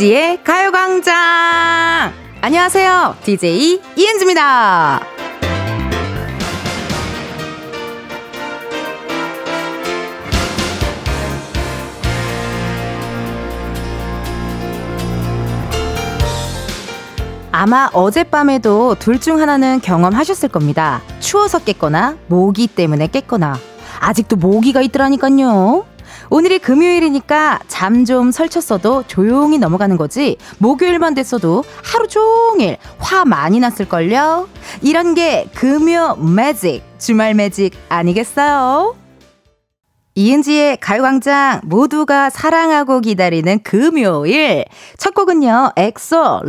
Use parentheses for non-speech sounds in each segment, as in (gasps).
이은지의 가요광장! 안녕하세요. DJ 이은지입니다. 아마 어젯밤에도 둘 중 하나는 경험하셨을 겁니다. 추워서 깼거나 모기 때문에 깼거나 아직도 모기가 있더라니까요. 오늘이 금요일이니까 잠 좀 설쳤어도 조용히 넘어가는 거지 목요일만 됐어도 하루 종일 화 많이 났을걸요? 이런 게 금요 매직, 주말 매직 아니겠어요? 이은지의 가요광장 모두가 사랑하고 기다리는 금요일 첫 곡은요 엑소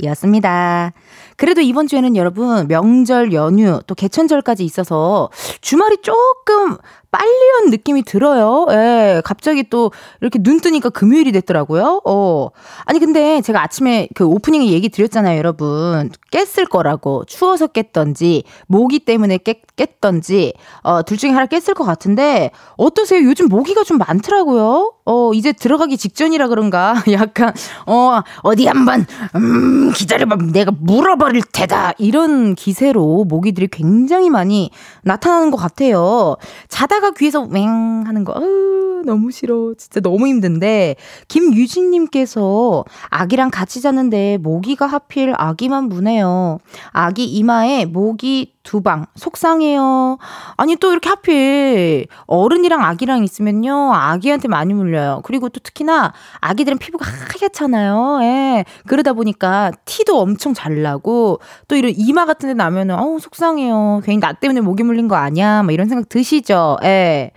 이었습니다. 그래도 이번 주에는 여러분 명절 연휴 또 개천절까지 있어서 주말이 조금 빨리 온 느낌이 들어요. 예, 갑자기 또 이렇게 눈 뜨니까 금요일이 됐더라고요. 어. 아니, 근데 제가 아침에 그 오프닝에 얘기 드렸잖아요, 여러분. 깼을 거라고. 추워서 깼던지, 모기 때문에 깼, 깼던지, 어, 둘 중에 하나 깼을 것 같은데, 어떠세요? 요즘 모기가 좀 많더라고요. 어, 이제 들어가기 직전이라 그런가? (laughs) 약간, 어, 어디 한번, 음, 기다려봐. 내가 물어버릴 테다. 이런 기세로 모기들이 굉장히 많이 나타나는 것 같아요. 자다가 귀에서 맹 하는 거, 아우, 너무 싫어. 진짜 너무 힘든데, 김유진님께서 아기랑 같이 자는데 모기가 하필 아기만 무네요. 아기 이마에 모기 두 방. 속상해요. 아니, 또 이렇게 하필 어른이랑 아기랑 있으면요. 아기한테 많이 물려요. 그리고 또 특히나 아기들은 피부가 하얗잖아요. 예. 그러다 보니까 티도 엄청 잘 나고 또 이런 이마 같은 데 나면은, 어우, 속상해요. 괜히 나 때문에 모기 물린 거 아니야. 막 이런 생각 드시죠. 예.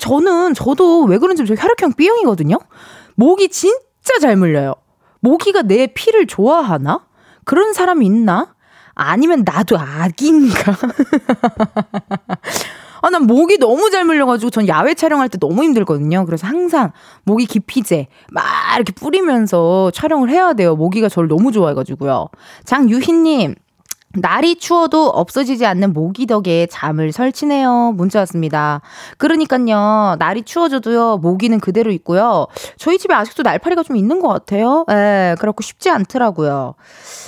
저는, 저도 왜 그런지 저 혈액형 B형이거든요? 모기 진짜 잘 물려요. 모기가 내 피를 좋아하나? 그런 사람이 있나? 아니면 나도 악인가? (laughs) 아, 난 목이 너무 잘 물려가지고 전 야외 촬영할 때 너무 힘들거든요. 그래서 항상 모기 기피제 막 이렇게 뿌리면서 촬영을 해야 돼요. 모기가 저를 너무 좋아해가지고요. 장유희님, 날이 추워도 없어지지 않는 모기 덕에 잠을 설치네요. 문자 왔습니다. 그러니까요, 날이 추워져도요, 모기는 그대로 있고요. 저희 집에 아직도 날파리가 좀 있는 것 같아요. 예, 그렇고 쉽지 않더라고요.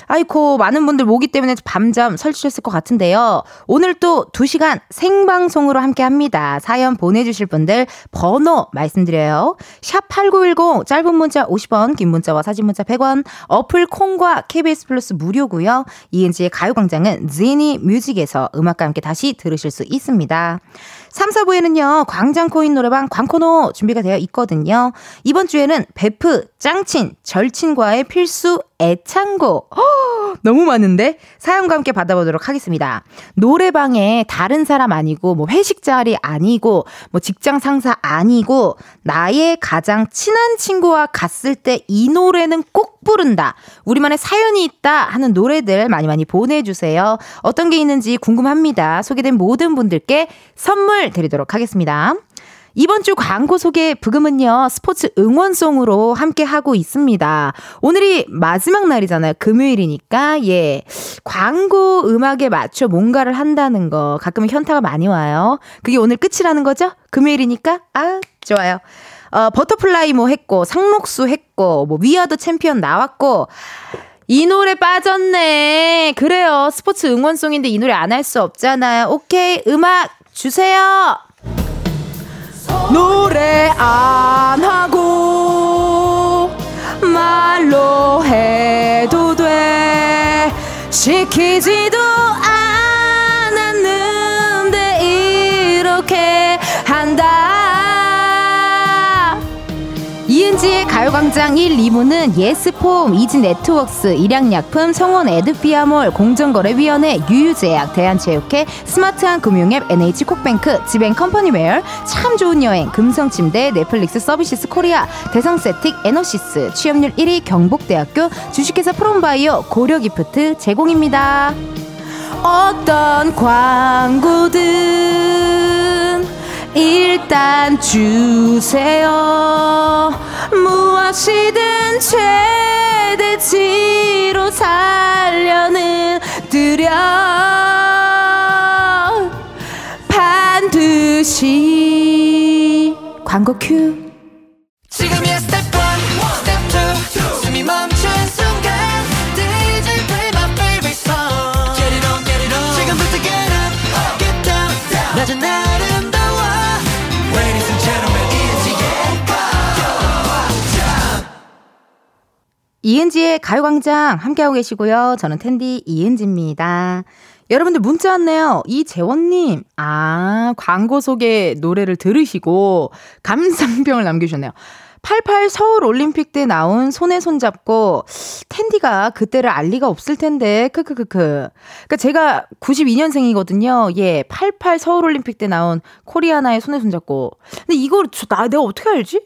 아이코, 많은 분들 모기 때문에 밤잠 설치했을 것 같은데요. 오늘 또 2시간 생방송으로 함께 합니다. 사연 보내주실 분들 번호 말씀드려요. 샵 8910, 짧은 문자 50원, 긴 문자와 사진 문자 100원, 어플 콩과 KBS 플러스 무료고요 이은지의 가요 가요광장은 지니 뮤직에서 음악과 함께 다시 들으실 수 있습니다. 3, 4부에는요, 광장코인 노래방 광코노 준비가 되어 있거든요. 이번 주에는 베프, 짱친, 절친과의 필수 애창곡. 허, 너무 많은데? 사연과 함께 받아보도록 하겠습니다. 노래방에 다른 사람 아니고, 뭐 회식 자리 아니고, 뭐 직장 상사 아니고, 나의 가장 친한 친구와 갔을 때 이 노래는 꼭 부른다. 우리만의 사연이 있다 하는 노래들 많이 많이 보내주세요. 어떤 게 있는지 궁금합니다. 소개된 모든 분들께 선물 드리도록 하겠습니다. 이번 주 광고 소개 부금은요, 스포츠 응원송으로 함께 하고 있습니다. 오늘이 마지막 날이잖아요. 금요일이니까, 예. 광고 음악에 맞춰 뭔가를 한다는 거 가끔은 현타가 많이 와요. 그게 오늘 끝이라는 거죠? 금요일이니까? 아, 좋아요. 어, Butterfly 뭐 했고, 상록수 했고, 뭐 We Are The Champion 나왔고, 이 노래 빠졌네. 그래요. 스포츠 응원송인데 이 노래 안 할 수 없잖아요. 오케이. 음악 주세요. 노래 안 하고 말로 해도 돼 시키지도 가요광장 1, 2부는 예스폼, 이지네트웍스, 일양약품, 성원 에드피아몰, 공정거래위원회, 유유제약, 대한체육회, 스마트한 금융앱, NH콕뱅크, 지벤컴퍼니웨어, 참 좋은 여행, 금성침대, 넷플릭스 서비스 코리아, 대성쎌틱 에너시스, 취업률 1위 경북대학교, 주식회사 프롬바이오, 고려기프트 제공입니다. 어떤 광고든 일단 주세요. 무엇이든 최대치로 살려는 드려 반드시 광고 큐. 지금이야 스텝 1, 스텝 2이 은지의 가요광장 함께하고 계시고요. 저는 텐디 이은지입니다. 여러분들 문자 왔네요. 이재원님, 아, 광고 속에 노래를 들으시고 감상평을 남겨주셨네요. 88 서울 올림픽 때 나온 손에 손잡고 텐디가 그때를 알 리가 없을 텐데 크크크크. 그러니까 제가 92년생이거든요. 예, 88 서울 올림픽 때 나온 코리아나의 손에 손잡고. 근데 이걸 나 내가 어떻게 알지?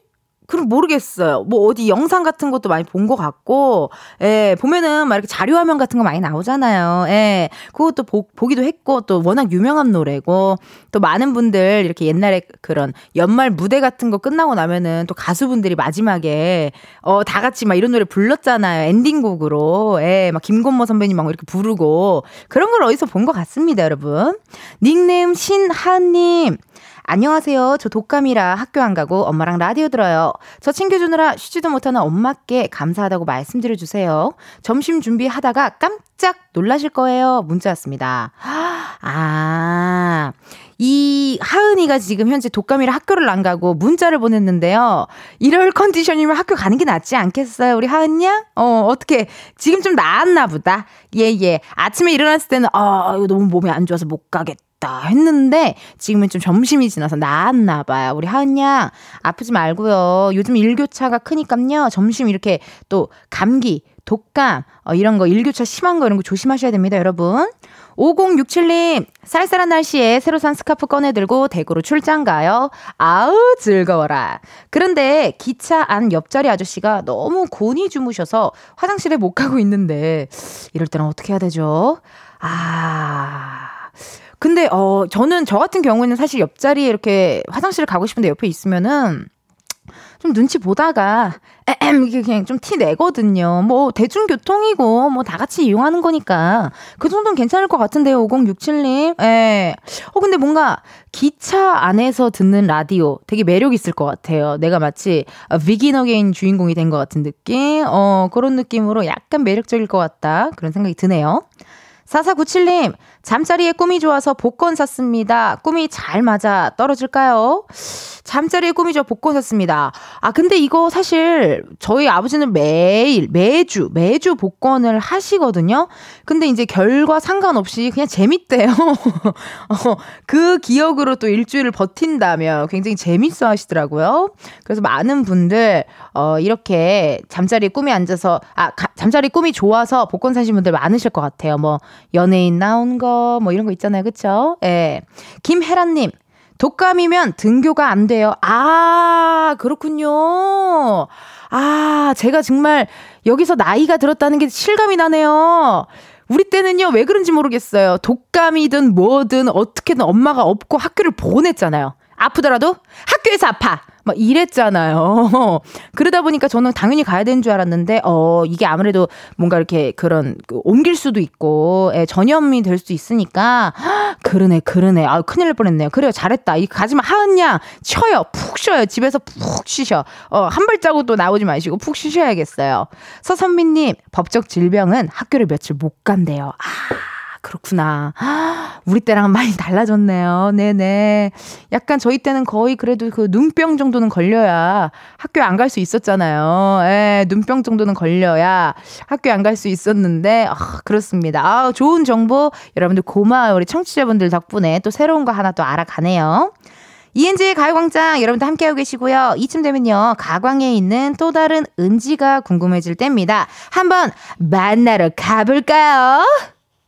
그럼 모르겠어요. 뭐 어디 영상 같은 것도 많이 본 것 같고, 예, 보면은 막 이렇게 자료화면 같은 거 많이 나오잖아요. 예, 그것도 보, 보기도 했고, 또 워낙 유명한 노래고, 또 많은 분들 이렇게 옛날에 그런 연말 무대 같은 거 끝나고 나면은 또 가수분들이 마지막에, 어, 다 같이 막 이런 노래 불렀잖아요. 엔딩곡으로. 예, 막 김건모 선배님 막 이렇게 부르고, 그런 걸 어디서 본 것 같습니다, 여러분. 닉네임 신하님. 안녕하세요. 저 독감이라 학교 안 가고 엄마랑 라디오 들어요. 저 챙겨주느라 쉬지도 못하는 엄마께 감사하다고 말씀드려주세요. 점심 준비하다가 깜짝 놀라실 거예요. 문자 왔습니다. (gasps) 아, 이 하은이가 지금 현재 독감이라 학교를 안 가고 문자를 보냈는데요. 이럴 컨디션이면 학교 가는 게 낫지 않겠어요? 우리 하은이야? 어, 어떻게 지금 좀 나았나 보다. 예, 예. 아침에 일어났을 때는 아, 이거 너무 몸이 안 좋아서 못 가겠다. 싶다 했는데 지금은 좀 점심이 지나서 나았나 봐요. 우리 하은 양 아프지 말고요. 요즘 일교차가 크니까요. 점심 이렇게 또 감기, 독감 어, 이런 거 일교차 심한 거 이런 거 조심하셔야 됩니다, 여러분. 5067님, 쌀쌀한 날씨에 새로 산 스카프 꺼내들고 대구로 출장 가요. 아우, 즐거워라. 그런데 기차 안 옆자리 아저씨가 너무 곤히 주무셔서 화장실에 못 가고 있는데, 이럴 때는 어떻게 해야 되죠? 아, 근데 어 저는 저 같은 경우에는 사실 옆자리에 이렇게 화장실을 가고 싶은데 옆에 있으면은 좀 눈치 보다가 에헴 이게 그냥 좀 티 내거든요. 뭐 대중교통이고 뭐 다 같이 이용하는 거니까 그 정도는 괜찮을 것 같은데요. 5067님. 예. 어 근데 뭔가 기차 안에서 듣는 라디오 되게 매력 있을 것 같아요. 내가 마치 Begin Again 주인공이 된 것 같은 느낌. 어 그런 느낌으로 약간 매력적일 것 같다. 그런 생각이 드네요. 4497님, 잠자리에 꿈이 좋아서 복권 샀습니다. 꿈이 잘 맞아 떨어질까요? 잠자리에 꿈이 좋아 복권 샀습니다. 아, 근데 이거 사실 저희 아버지는 매일, 매주, 매주 복권을 하시거든요. 근데 이제 결과 상관없이 그냥 재밌대요. (laughs) 어, 그 기억으로 또 일주일을 버틴다면 굉장히 재밌어 하시더라고요. 그래서 많은 분들, 어, 이렇게 잠자리에 꿈이 앉아서, 아, 가, 잠자리 꿈이 좋아서 복권 사신 분들 많으실 것 같아요. 뭐, 연예인 나온 거, 뭐 이런 거 있잖아요. 그쵸? 예. 김혜란님, 독감이면 등교가 안 돼요. 아, 그렇군요. 아, 제가 정말 여기서 나이가 들었다는 게 실감이 나네요. 우리 때는요, 왜 그런지 모르겠어요. 독감이든 뭐든 어떻게든 엄마가 없고 학교를 보냈잖아요. 아프더라도 학교에서 아파. 막 이랬잖아요. (laughs) 그러다 보니까 저는 당연히 가야 되는 줄 알았는데, 어, 이게 아무래도 뭔가 이렇게 그런, 그 옮길 수도 있고, 예, 전염이 될 수 있으니까, (gasps) 그러네, 그러네. 아, 큰일 날 뻔했네요. 그래요, 잘했다. 이 가지마 하은 양, 쉬어요. 푹 쉬어요. 집에서 푹 쉬셔. 어, 한 발자국도 나오지 마시고 푹 쉬셔야겠어요. 서선미님, 법적 질병은 학교를 며칠 못 간대요. 아. 그렇구나. (gasps) 우리 때랑은 많이 달라졌네요. 네네. 약간 저희 때는 거의 그래도 그 눈병 정도는 걸려야 학교 안갈 수 있었잖아요. 예, 눈병 정도는 걸려야 학교 안갈 수 있었는데, 아, 그렇습니다. 아, 좋은 정보 여러분들 고마워요. 우리 청취자분들 덕분에 또 새로운 거 하나 또 알아가네요. 이은지의 가요광장 여러분들 함께하고 계시고요. 이쯤 되면요. 가광에 있는 또 다른 은지가 궁금해질 때입니다. 한번 만나러 가볼까요?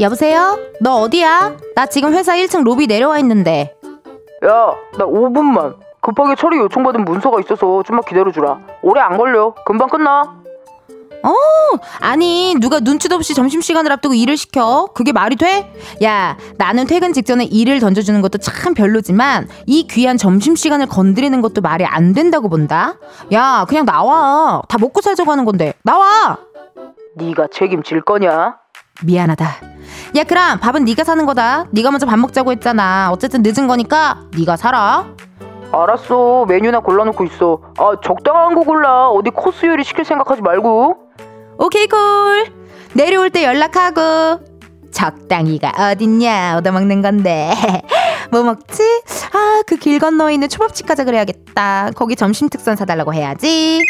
여보세요? 너 어디야? 나 지금 회사 1층 로비 내려와 있는데. 야, 나 5분만. 급하게 처리 요청받은 문서가 있어서 좀만 기다려주라. 오래 안 걸려. 금방 끝나. 어, 아니, 누가 눈치도 없이 점심시간을 앞두고 일을 시켜? 그게 말이 돼? 야, 나는 퇴근 직전에 일을 던져주는 것도 참 별로지만, 이 귀한 점심시간을 건드리는 것도 말이 안 된다고 본다? 야, 그냥 나와. 다 먹고 살자고 하는 건데. 나와! 네가 책임질 거냐? 미안하다. 야 그럼 밥은 네가 사는 거다. 네가 먼저 밥 먹자고 했잖아. 어쨌든 늦은 거니까 네가 사라. 알았어. 메뉴나 골라놓고 있어. 아 적당한 거 골라. 어디 코스 요리 시킬 생각하지 말고. 오케이 콜. 내려올 때 연락하고. 적당히가 어딨냐 얻어먹는 건데 (laughs) 뭐 먹지? 아 그 길 건너에 있는 초밥집 가자 그래야겠다 거기 점심 특선 사달라고 해야지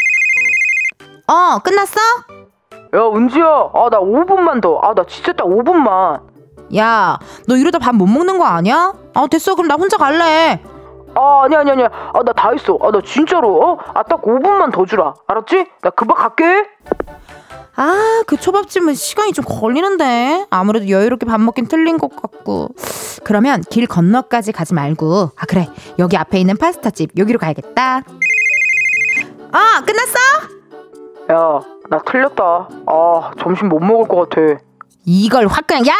어 끝났어? 야 은지야 아 나 5분만 더 아 나 진짜 딱 5분만 야 너 이러다 밥 못 먹는 거 아니야? 아 됐어 그럼 나 혼자 갈래 아 아니야 아니야 아니야 아 나다 했어 아 나 진짜로 어 아 딱 5분만 더 주라 알았지? 나 금방 갈게 아, 그 초밥집은 시간이 좀 걸리는데. 아무래도 여유롭게 밥 먹긴 틀린 것 같고. 그러면 길 건너까지 가지 말고. 아, 그래. 여기 앞에 있는 파스타집. 여기로 가야겠다. 아, 끝났어? 야, 나 틀렸다. 아, 점심 못 먹을 것 같아. 이걸 확 그냥, 야!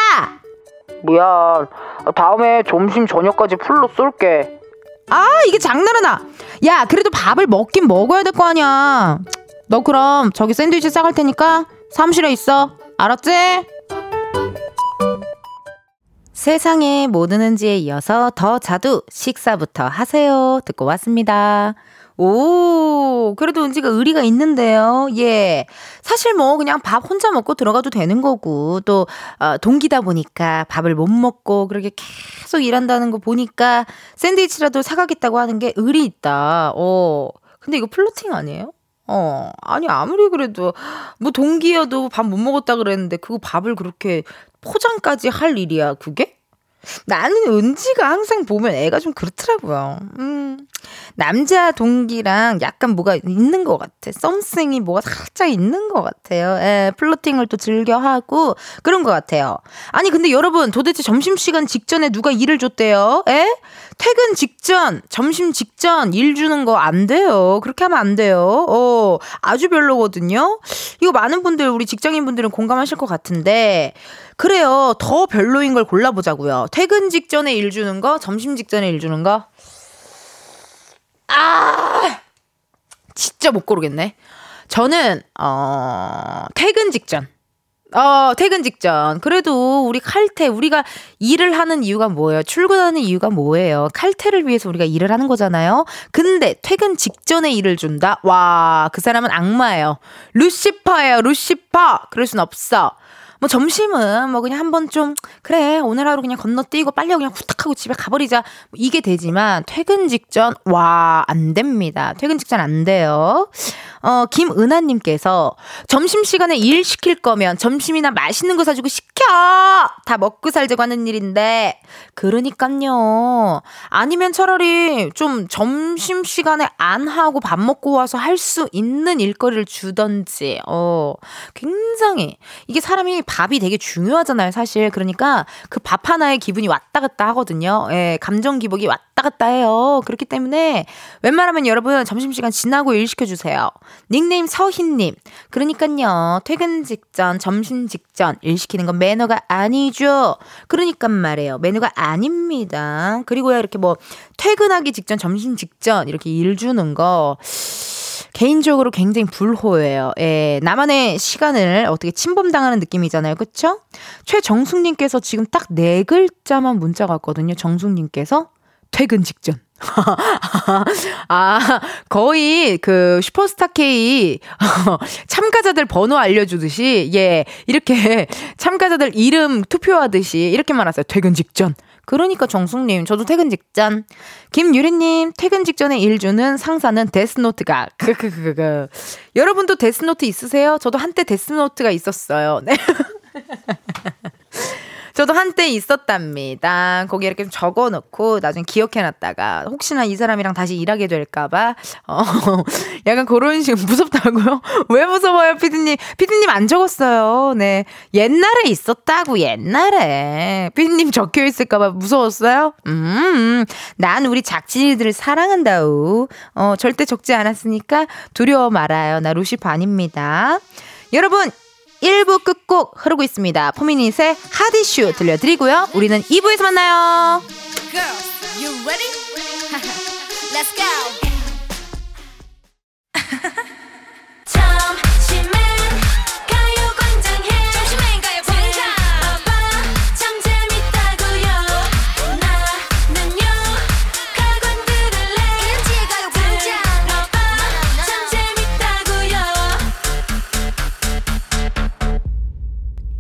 미안. 다음에 점심 저녁까지 풀로 쏠게. 아, 이게 장난하나? 야, 그래도 밥을 먹긴 먹어야 될 거 아니야. 너 그럼 저기 샌드위치 싸갈 테니까 사무실에 있어. 알았지? 세상의 모든 은지에 이어서 더 자두 식사부터 하세요. 듣고 왔습니다. 오, 그래도 은지가 의리가 있는데요. 예. 사실 뭐 그냥 밥 혼자 먹고 들어가도 되는 거고, 또, 어, 동기다 보니까 밥을 못 먹고 그렇게 계속 일한다는 거 보니까 샌드위치라도 사가겠다고 하는 게 의리 있다. 어. 근데 이거 flirting 아니에요? 어, 아니, 아무리 그래도, 뭐, 동기여도 밥 못 먹었다 그랬는데, 그거 밥을 그렇게 포장까지 할 일이야, 그게? 나는 은지가 항상 보면 애가 좀 그렇더라고요. 음, 남자 동기랑 약간 뭐가 있는 것 같아. something이 뭐가 살짝 있는 것 같아요. 예, flirting을 또 즐겨 하고 그런 것 같아요. 아니, 근데 여러분, 도대체 점심시간 직전에 누가 일을 줬대요? 예? 퇴근 직전, 점심 직전 일 주는 거 안 돼요. 그렇게 하면 안 돼요. 어, 아주 별로거든요. 이거 많은 분들, 우리 직장인 분들은 공감하실 것 같은데, 그래요. 더 별로인 걸 골라보자고요. 퇴근 직전에 일 주는 거, 점심 직전에 일 주는 거. 아! 진짜 못 고르겠네. 저는, 어, 퇴근 직전. 어, 퇴근 직전. 그래도 우리 칼퇴, 우리가 일을 하는 이유가 뭐예요? 출근하는 이유가 뭐예요? 칼퇴를 위해서 우리가 일을 하는 거잖아요? 근데 퇴근 직전에 일을 준다? 와, 그 사람은 악마예요. 루시퍼예요, 루시퍼! 그럴 순 없어. 뭐 점심은 뭐 그냥 한번 좀 그래 오늘 하루 그냥 건너뛰고 빨리 그냥 후딱하고 집에 가버리자 이게 되지만 퇴근 직전 와 안 됩니다. 퇴근 직전 안 돼요. 어 김은하님께서 점심 시간에 일 시킬 거면 점심이나 맛있는 거 사주고 시켜 다 먹고 살자고 하는 일인데 그러니까요. 아니면 차라리 좀 점심 시간에 안 하고 밥 먹고 와서 할 수 있는 일거리를 주던지 어 굉장히 이게 사람이 밥이 되게 중요하잖아요, 사실. 그러니까 그 밥 하나에 기분이 왔다 갔다 하거든요. 예, 감정 기복이 왔다 갔다 해요. 그렇기 때문에 웬만하면 여러분 점심시간 지나고 일 시켜주세요. 닉네임 서희님. 그러니까요, 퇴근 직전, 점심 직전 일 시키는 건 매너가 아니죠. 그러니까 말이에요. 매너가 아닙니다. 그리고요, 이렇게 뭐 퇴근하기 직전, 점심 직전 이렇게 일 주는 거. 개인적으로 굉장히 불호예요. 예, 나만의 시간을 어떻게 침범당하는 느낌이잖아요. 그쵸? 최정숙님께서 지금 딱 네 글자만 문자가 왔거든요. 정숙님께서 퇴근 직전. (laughs) 아, 거의 그 슈퍼스타 K (laughs) 참가자들 번호 알려주듯이, 예, 이렇게 (laughs) 참가자들 이름 투표하듯이 이렇게 말하세요. 퇴근 직전. 그러니까 정숙님, 저도 퇴근 직전. 김유리님, 퇴근 직전에 일 주는 상사는 Death Note가. 크크크크. 여러분도 Death Note 있으세요? 저도 한때 Death Note가 있었어요. 네. (laughs) 저도 한때 있었답니다. 거기 이렇게 적어 놓고 나중에 기억해 놨다가 혹시나 이 사람이랑 다시 일하게 될까봐, 어, (laughs) 약간 그런 식 무섭다고요? (laughs) 왜 무서워요, 피디님? 피디님 안 적었어요. 네. 옛날에 있었다고, 옛날에. 피디님 적혀 있을까봐 무서웠어요? 음, 난 우리 작진이들을 사랑한다우. 어, 절대 적지 않았으니까 두려워 말아요. 나 루시 반입니다. 여러분, 1부 끝곡 흐르고 있습니다. 포미닛의 하디슈 들려드리고요. 우리는 2부에서 만나요. Girls, (laughs)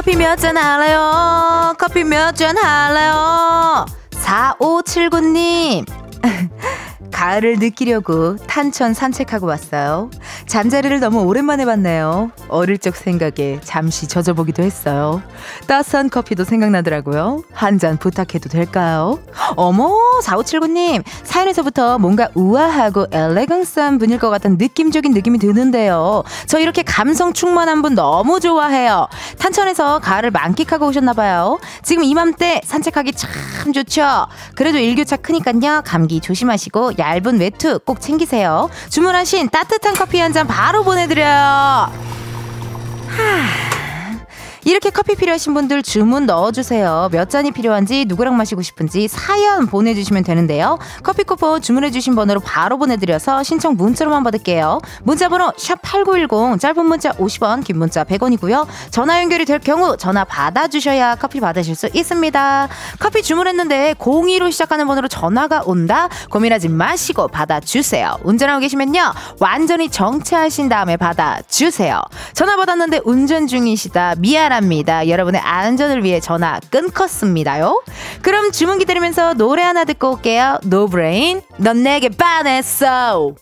커피 몇 잔 할래요? 커피 몇 잔 할래요? 4579님. (laughs) 가을을 느끼려고 탄천 산책하고 왔어요. 잠자리를 너무 오랜만에 봤네요. 어릴 적 생각에 잠시 젖어보기도 했어요. 따스한 커피도 생각나더라고요. 한 잔 부탁해도 될까요? 어머, 4579님. 사연에서부터 뭔가 우아하고 엘레강스한 분일 것 같은 느낌적인 느낌이 드는데요. 저 이렇게 감성 충만한 분 너무 좋아해요. 탄천에서 가을을 만끽하고 오셨나봐요. 지금 이맘때 산책하기 참 좋죠? 그래도 일교차 크니깐요. 감기 조심하시고 얇은 외투 꼭 챙기세요. 주문하신 따뜻한 커피 한 잔 바로 보내드려요. 하... 이렇게 커피 필요하신 분들 주문 넣어주세요. 몇 잔이 필요한지 누구랑 마시고 싶은지 사연 보내주시면 되는데요. 커피 쿠폰 주문해주신 번호로 바로 보내드려서 신청 문자로만 받을게요. 문자번호 샵8910 짧은 문자 50원 긴 문자 100원이고요. 전화 연결이 될 경우 전화 받아주셔야 커피 받으실 수 있습니다. 커피 주문했는데 02로 시작하는 번호로 전화가 온다? 고민하지 마시고 받아주세요. 운전하고 계시면요. 완전히 정차하신 다음에 받아주세요. 전화 받았는데 운전 중이시다. 미안 미안합니다. 여러분의 안전을 위해 전화 끊겠습니다요. 그럼 주문 기다리면서 노래 하나 듣고 올게요. 노브레인, 넌 내게 반했어.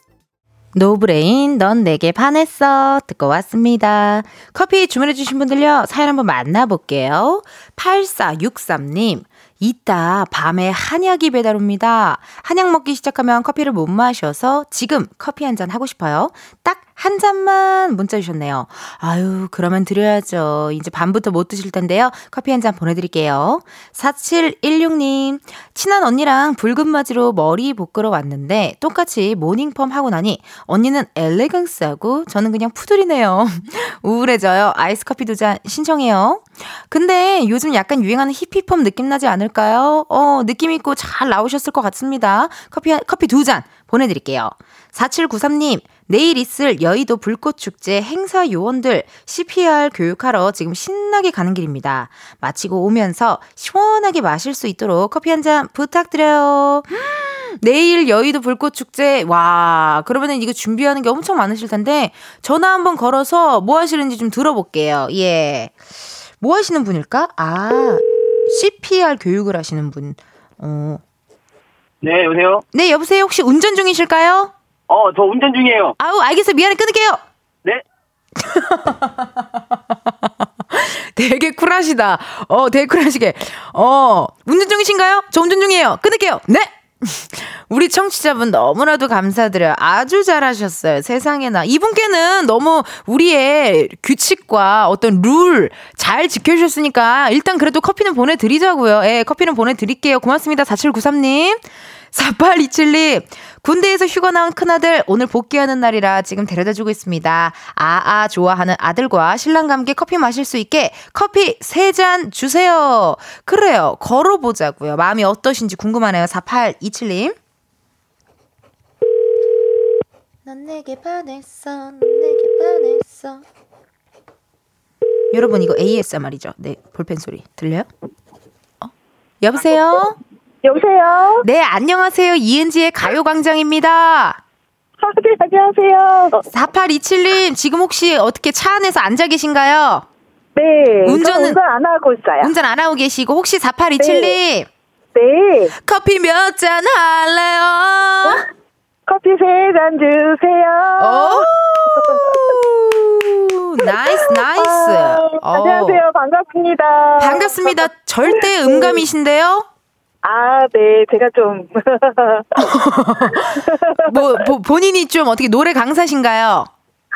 노브레인, 넌 내게 반했어. 듣고 왔습니다. 커피 주문해 주신 분들요, 사연 한번 만나볼게요. 8463님, 이따 밤에 한약이 배달 옵니다. 한약 먹기 시작하면 커피를 못 마셔서 지금 커피 한 잔 하고 싶어요. 딱 한 잔만 문자 주셨네요. 아유, 그러면 드려야죠. 이제 밤부터 못 드실 텐데요. 커피 한 잔 보내드릴게요. 4716님, 친한 언니랑 붉은 맞이로 머리 볶으러 왔는데 똑같이 모닝펌 하고 나니 언니는 엘레강스하고 저는 그냥 푸들이네요. (laughs) 우울해져요. 아이스 커피 두 잔 신청해요. 근데 요즘 약간 유행하는 히피펌 느낌 나지 않을까요? 어, 느낌 있고 잘 나오셨을 것 같습니다. 커피, 커피 두 잔 보내드릴게요. 4793님, 내일 있을 여의도 불꽃축제 행사 요원들 CPR 교육하러 지금 신나게 가는 길입니다. 마치고 오면서 시원하게 마실 수 있도록 커피 한 잔 부탁드려요. (gasps) 내일 여의도 불꽃축제, 와, 그러면은 이거 준비하는 게 엄청 많으실 텐데, 전화 한번 걸어서 뭐 하시는지 좀 들어볼게요. 예. 뭐 하시는 분일까? 아, CPR 교육을 하시는 분. 어. 네, 여보세요? 네, 여보세요. 혹시 운전 중이실까요? 어, 저 운전 중이에요. 아우, 알겠어요. 미안해. 끊을게요. 네? (laughs) 되게 쿨하시다. 어, 되게 쿨하시게. 어, 운전 중이신가요? 저 운전 중이에요. 끊을게요. 네? (laughs) 우리 청취자분 너무나도 감사드려요. 아주 잘하셨어요. 세상에나. 이분께는 너무 우리의 규칙과 어떤 룰 잘 지켜주셨으니까 일단 그래도 커피는 보내드리자고요. 예, 커피는 보내드릴게요. 고맙습니다. 4793님. 4827님. 군대에서 휴가 나온 큰아들 오늘 복귀하는 날이라 지금 데려다 주고 있습니다. 아아 좋아하는 아들과 신랑과 함께 커피 마실 수 있게 커피 3잔 주세요. 그래요. 걸어보자고요. 마음이 어떠신지 궁금하네요. 4827님. 넌 내게 반했어. 넌 내게 반했어. 여러분 이거 ASMR이죠. 네, 볼펜 소리 들려요? 어? 여보세요? 여보세요? 네, 안녕하세요. 이은지의 가요광장입니다. 아, 네, 안녕하세요. 4827님, 지금 혹시 어떻게 차 안에서 앉아 계신가요? 네. 운전은- 운전 안 하고 있어요. 운전 안 하고 계시고, 혹시 4827님, 네. 커피 몇 잔 할래요? 커피 세 잔 주세요. 오! nice, nice. 아, 어. 안녕하세요. 반갑습니다. 반갑습니다. 절대 음감이신데요? 아, 네. 제가 좀. (laughs) 뭐, 보- 본인이 좀 어떻게 노래 강사신가요?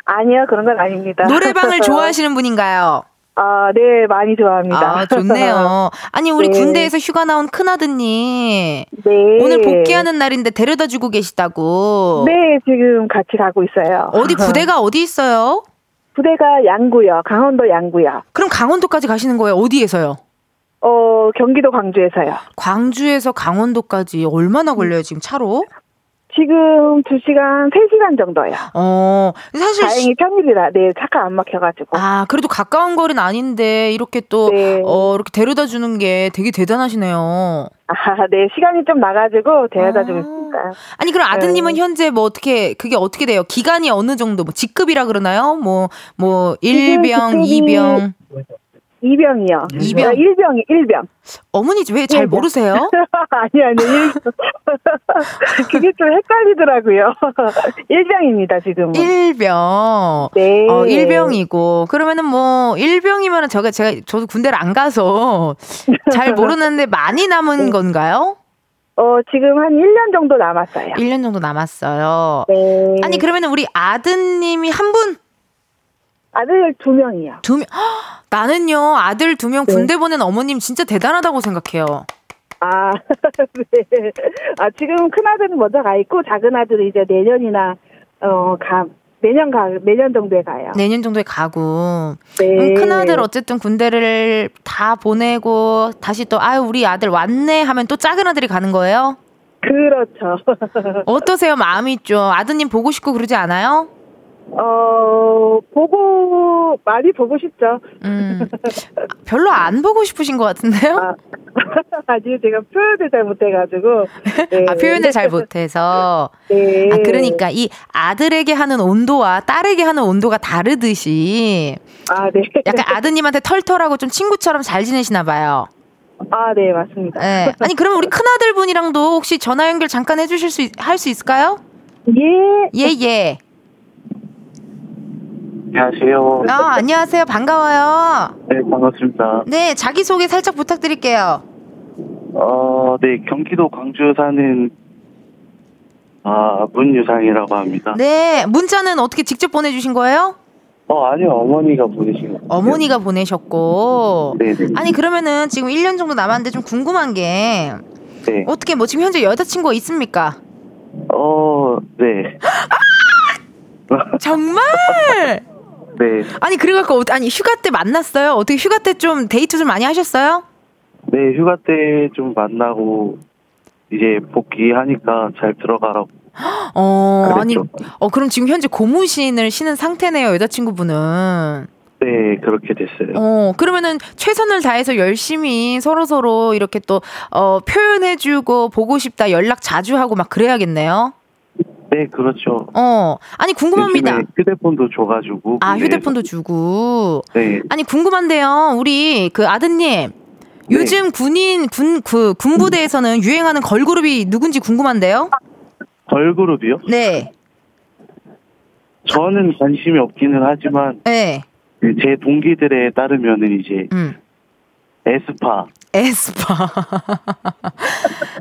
아니요, 그런 건 아닙니다. 노래방을 (laughs) 좋아하시는 분인가요? 아, 네. 많이 좋아합니다. 아, 좋네요. (laughs) 아니, 우리 네. 군대에서 휴가 나온 큰아드님. 네. 오늘 복귀하는 날인데 데려다 주고 계시다고. 네, 지금 같이 가고 있어요. 어디 부대가 어디 있어요? 부대가 양구요. 강원도 양구요. 그럼 강원도까지 가시는 거예요? 어디에서요? 어, 경기도 광주에서요. 광주에서 강원도까지 얼마나 걸려요, 지금 차로? 지금 2시간, 3시간 정도요. 어, 사실. 다행히 평일이라, 네, 차가 안 막혀가지고. 아, 그래도 가까운 거리는 아닌데, 이렇게 또, 네. 어, 이렇게 데려다 주는 게 되게 대단하시네요. 아, 네, 시간이 좀 나가지고 데려다 주고 아. 있습니다. 아니, 그럼 아드님은 네. 현재 뭐 어떻게, 그게 어떻게 돼요? 기간이 어느 정도, 뭐 직급이라 그러나요? 뭐, 뭐, 일병, 직급이- 이병. 이병이요. 이병. 아, 일병이, 일병. 어머니 왜 잘. 모르세요? (laughs) 아니, 아니, 일 (laughs) 그게 좀 헷갈리더라고요. (laughs) 일병입니다, 지금은. 일병. 네. 어, 일병이고. 그러면은 뭐, 일병이면은 제가, 제가, 저도 군대를 안 가서 잘 모르는데 많이 남은 건가요? 어, 지금 한 1년 정도 남았어요. 1년 정도 남았어요. 네. 아니, 그러면은 우리 아드님이 한 분? 아들 두 명이요. 두 명? 헉, 나는요, 아들 두명 네. 군대 보낸 어머님 진짜 대단하다고 생각해요. 아, (laughs) 네. 아, 지금 큰 아들은 먼저 가 있고, 작은 아들은 이제 내년이나, 어, 가, 내년 가, 내년 정도에 가요. 내년 정도에 가고. 네. 음, 큰아들 어쨌든 군대를 다 보내고, 다시 또, 아유, 우리 아들 왔네 하면 또 작은 아들이 가는 거예요? 그렇죠. (laughs) 어떠세요? 마음이 좀, 아드님 보고 싶고 그러지 않아요? 어, 보고, 많이 보고 싶죠. 음, 별로 안 보고 싶으신 것 같은데요? 아, (laughs) 아직 제가 표현을 잘 못해가지고. 네. (laughs) 아, 표현을 잘 못해서. 네. 아, 그러니까 이 아들에게 하는 온도와 딸에게 하는 온도가 다르듯이 아, 네. 약간 아드님한테 털털하고 좀 친구처럼 잘 지내시나 봐요. 아, 네, 맞습니다. 네. 아니, 그러면 우리 큰아들 분이랑도 혹시 전화 연결 잠깐 해주실 수, 할 수 있을까요? 예. 예, 예. 안녕하세요. 아, 안녕하세요. 반가워요. 네, 반갑습니다. 네, 자기소개 살짝 부탁드릴게요. 어, 네, 경기도 광주 사는 아, 문유상이라고 합니다. 네, 문자는 어떻게 직접 보내주신 거예요? 어, 아니요, 어머니가 보내신 거. 어머니가 보내셨고. 네, 네. 아니, 그러면은 지금 1년 정도 남았는데 좀 궁금한 게 네. 어떻게 뭐 지금 현재 여자친구가 있습니까? 어, 네. 정말? (laughs) 네. 아니 그래갖고 어- 아니 휴가 때 만났어요? 어떻게 휴가 때 좀 데이트 좀 많이 하셨어요? 네, 휴가 때 좀 만나고 이제 복귀하니까 잘 들어가라고. (gasps) 어 아니 그랬죠. 어 그럼 지금 현재 고무신을 신은 상태네요 여자친구분은. 네, 그렇게 됐어요. 어 그러면은 최선을 다해서 열심히 서로 서로 이렇게 또 어 표현해주고 보고 싶다 연락 자주 하고 막 그래야겠네요. 네, 그렇죠. 어 아니 궁금합니다. 휴대폰도 줘가지고. 아. 휴대폰도 주고. 네. 아니 궁금한데요. 우리 그 아드님 요즘 군인 군 그 군부대에서는 유행하는 걸그룹이 누군지 궁금한데요. 걸그룹이요? 네, 저는 관심이 없기는 하지만 네, 제 동기들에 따르면은 이제 음. 에스파. 에스파.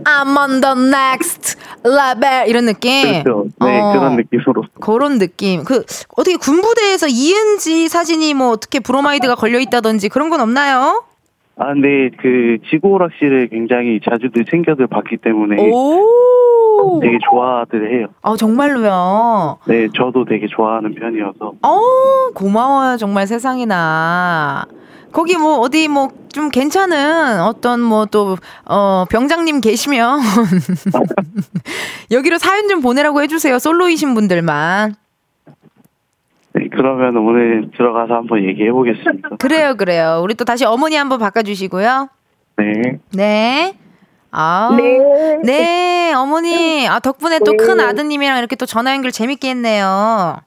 I'm on the next level 이런 느낌. 그렇죠. 네, 어, 그런 느낌으로. 그런 느낌. 그 어떻게 군부대에서 이은지 사진이 뭐 어떻게 브로마이드가 걸려 있다든지 그런 건 없나요? 아, 근데 그 지구 오락실을 굉장히 자주들 챙겨들 봤기 때문에 오. 되게 좋아들 해요. 아 정말로요. 네, 저도 되게 좋아하는 편이어서. 어 고마워요 정말 세상이나. 거기 뭐 어디 뭐 좀 괜찮은 어떤 뭐 또 어 병장님 계시면 (laughs) 여기로 사연 좀 보내라고 해주세요. 솔로이신 분들만. 네, 그러면 오늘 들어가서 한번 얘기해 보겠습니다. 그래요 그래요. 우리 또 다시 어머니 한번 바꿔주시고요. 네. 네 아우 네. 네, 어머니 아 덕분에 또큰 네. 아드님이랑 이렇게 또 전화 연결 재밌게 했네요 아,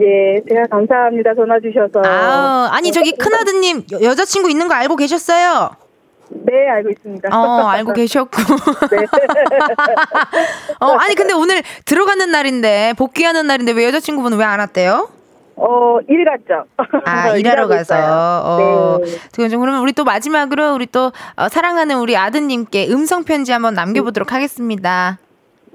예. 제가 감사합니다. 전화 주셔서. 아우 아니 저기 큰 아드님 여- 여자친구 있는 거 알고 계셨어요 네, 알고 있습니다. 어, 알고 계셨고. (laughs) 어, 아니, 근데 오늘 들어가는 날인데, 복귀하는 날인데, 왜 여자친구분은 왜 안 왔대요? 어, 일 갔죠. 아, (laughs) 일하러 가서. 있어요. 어. 네. 그러면 우리 또 마지막으로 우리 또 어, 사랑하는 우리 아드님께 음성 편지 한번 남겨 보도록 하겠습니다.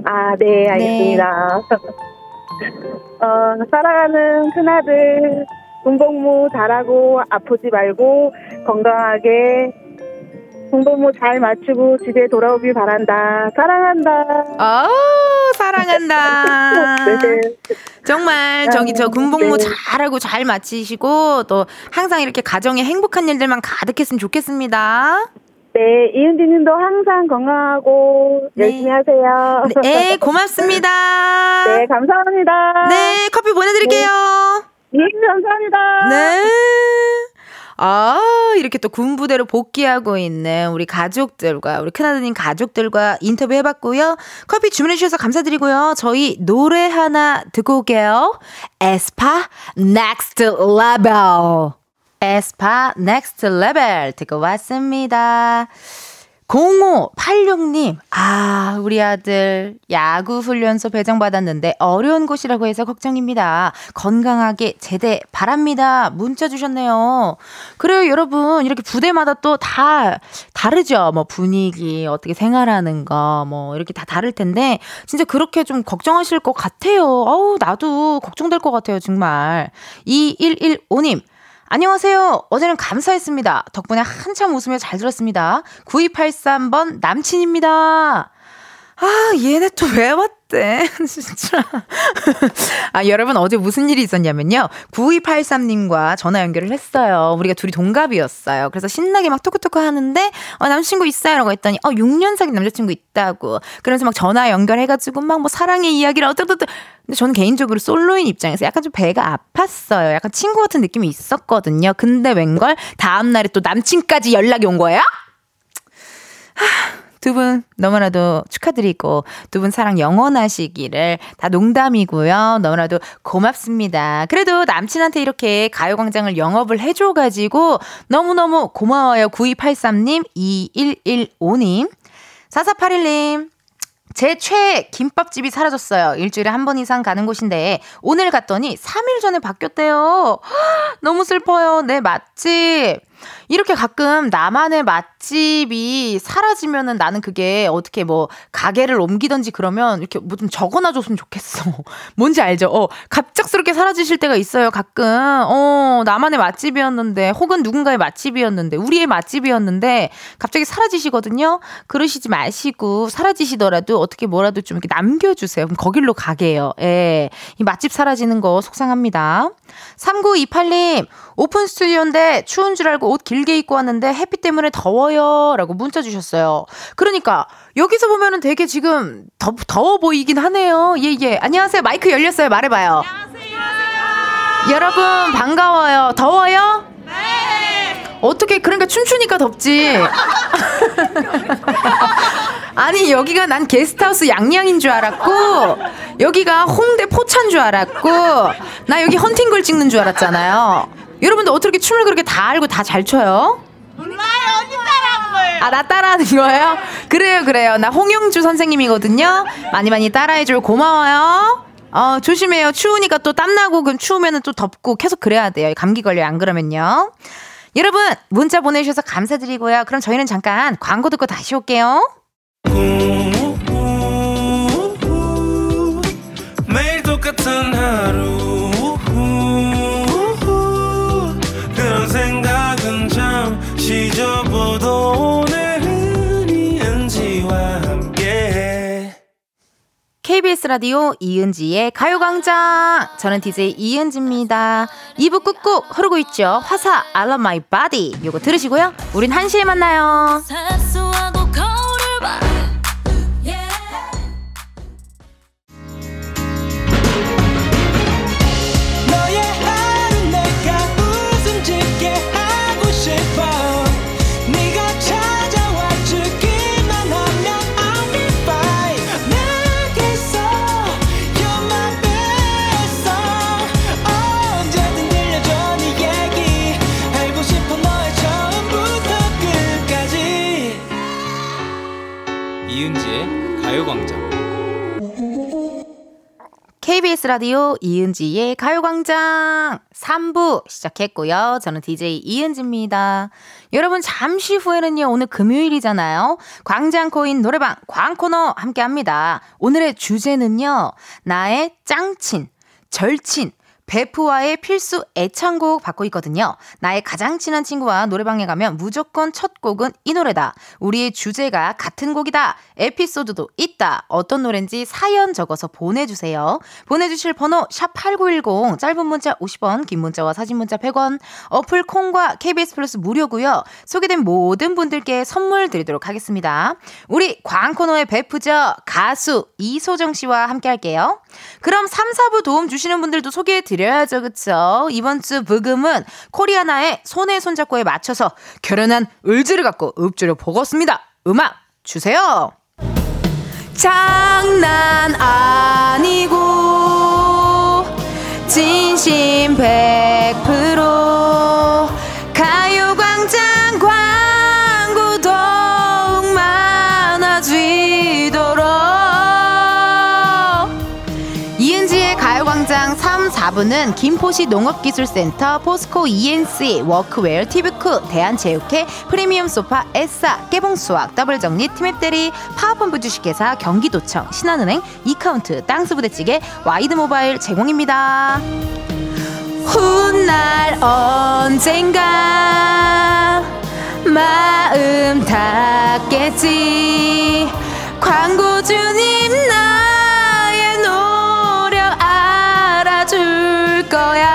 아, 네, 알겠습니다. (laughs) 어, 사랑하는 큰아들, 군복무 잘하고 아프지 말고 건강하게 군복무 잘 마치고 집에 돌아오길 바란다. 사랑한다. 어, 사랑한다. (laughs) 네. 정말 저기 저 군복무 네. 잘하고 잘 마치시고 또 항상 이렇게 가정에 행복한 일들만 가득했으면 좋겠습니다. 네, 이은지님도 항상 건강하고 네. 열심히 하세요. 네, 고맙습니다. (laughs) 네, 감사합니다. 네, 커피 보내드릴게요. 예, 감사합니다. 네. 아, 이렇게 또 군부대로 복귀하고 있는 우리 가족들과, 우리 큰아드님 가족들과 인터뷰 해봤고요. 커피 주문해주셔서 감사드리고요. 저희 노래 하나 듣고 올게요. 에스파 Next Level. 에스파 Next Level 듣고 왔습니다. 0586님, 아, 우리 아들 야구 훈련소 배정받았는데 어려운 곳이라고 해서 걱정입니다. 건강하게 제대 바랍니다. 문자 주셨네요. 그래요, 여러분. 이렇게 부대마다 또 다 다르죠. 뭐 분위기, 어떻게 생활하는 거, 뭐 이렇게 다 다를 텐데, 진짜 그렇게 좀 걱정하실 것 같아요. 어우, 나도 걱정될 것 같아요, 정말. 2115님, 안녕하세요. 어제는 감사했습니다. 덕분에 한참 웃으며 잘 들었습니다. 9283번 남친입니다. 아, 얘네 또 왜 왔대? (laughs) 진짜. 아, 여러분, 어제 무슨 일이 있었냐면요. 9283님과 전화 연결을 했어요. 우리가 둘이 동갑이었어요. 그래서 신나게 막 토크토크 하는데, 어, 남자친구 있어요? 라고 했더니, 어, 6년 사귄 남자친구 있다고. 그래서 막 전화 연결해가지고 막 뭐 사랑의 이야기를 어쩌고저쩌고. 근데 저는 개인적으로 솔로인 입장에서 약간 좀 배가 아팠어요. 약간 친구 같은 느낌이 있었거든요. 근데 웬걸 다음날에 또 남친까지 연락이 온 거예요? 두 분 너무나도 축하드리고 두 분 사랑 영원하시기를 다 농담이고요. 너무나도 고맙습니다. 그래도 남친한테 이렇게 가요광장을 영업을 해줘가지고 너무너무 고마워요. 9283님, 2115님, 4481님. 제 최애 김밥집이 사라졌어요. 일주일에 한 번 이상 가는 곳인데 오늘 갔더니 3일 전에 바뀌었대요. (gasps) 너무 슬퍼요. 내 맛집. 이렇게 가끔 나만의 맛집이 사라지면은 나는 그게 어떻게 뭐 가게를 옮기던지 그러면 이렇게 뭐 좀 적어놔 줬으면 좋겠어. (laughs) 뭔지 알죠? 어, 갑작스럽게 사라지실 때가 있어요. 가끔. 어, 나만의 맛집이었는데 혹은 누군가의 맛집이었는데 우리의 맛집이었는데 갑자기 사라지시거든요. 그러시지 마시고 사라지시더라도 어떻게 뭐라도 좀 이렇게 남겨 주세요. 그럼 거길로 가게요. 예. 이 맛집 사라지는 거 속상합니다. 3928님, 오픈 스튜디오인데 추운 줄 알고 옷 길게 입고 왔는데 햇빛 때문에 더워요. 라고 문자 주셨어요. 그러니까, 여기서 보면은 되게 지금 더, 더워 보이긴 하네요. 예, 예. 안녕하세요. 마이크 열렸어요. 말해봐요. 안녕하세요. 여러분, 반가워요. 더워요? 네. 어떻게, 그러니까 춤추니까 덥지. (laughs) 아니 여기가 난 게스트하우스 양양인 줄 알았고 여기가 홍대 포차인 줄 알았고 나 여기 헌팅걸 찍는 줄 알았잖아요. 여러분들 어떻게 춤을 그렇게 다 알고 다 잘 춰요? 몰라요 언니 따라한 거예요. 아 나 따라하는 거예요? 그래요 그래요 나 홍영주 선생님이거든요. 많이 많이 따라해줄 고마워요. 어 조심해요 추우니까 또 땀나고 그럼 추우면은 또 덥고 계속 그래야 돼요. 감기 걸려 안 그러면요. 여러분 문자 보내주셔서 감사드리고요. 그럼 저희는 잠깐 광고 듣고 다시 올게요. 매일 똑같은 하루 KBS 라디오 이은지의 가요광장. 저는 DJ 이은지입니다. 2부 꾹꾹 흐르고 있죠. 화사 I love my body. 요거 들으시고요. 우린 1시에 만나요. KBS 라디오 이은지의 가요광장 3부 시작했고요. 저는 DJ 이은지입니다. 여러분 잠시 후에는요. 오늘 금요일이잖아요. 광장코인 노래방 광코너 함께 합니다. 오늘의 주제는요. 나의 짱친, 절친, 베프와의 필수 애창곡 받고 있거든요. 나의 가장 친한 친구와 노래방에 가면 무조건 첫 곡은 이 노래다. 우리의 주제가 같은 곡이다. 에피소드도 있다. 어떤 노래인지 사연 적어서 보내주세요. 보내주실 번호 샵8910 짧은 문자 50원 긴 문자와 사진 문자 100원 어플 콩과 KBS 플러스 무료고요. 소개된 모든 분들께 선물 드리도록 하겠습니다. 우리 광코노의 베프죠. 가수 이소정 씨와 함께 할게요. 그럼 3, 4부 도움 주시는 분들도 소개해 드려야죠. 그쵸? 이번 주 브금은 코리아나의 손에 손잡고에 맞춰서 결연한 의지를 갖고 읊조려 보겠습니다. 음악 주세요. 장난 아니고 진심 100% 3, 4부는 김포시 농업기술센터, 포스코 E&C, 워크웨어, 티브크, 대한체육회, 프리미엄 소파, 에싸, 깨봉수학, 더블정리, 티맵대리, 파워펌프 주식회사, 경기도청, 신한은행, 이카운트, 땅스부대찌개, 와이드모바일 제공입니다. 훗날 언젠가 마음 닿겠지 광고주님 나 거야.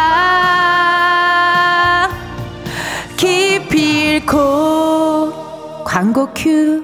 기필코 광고 큐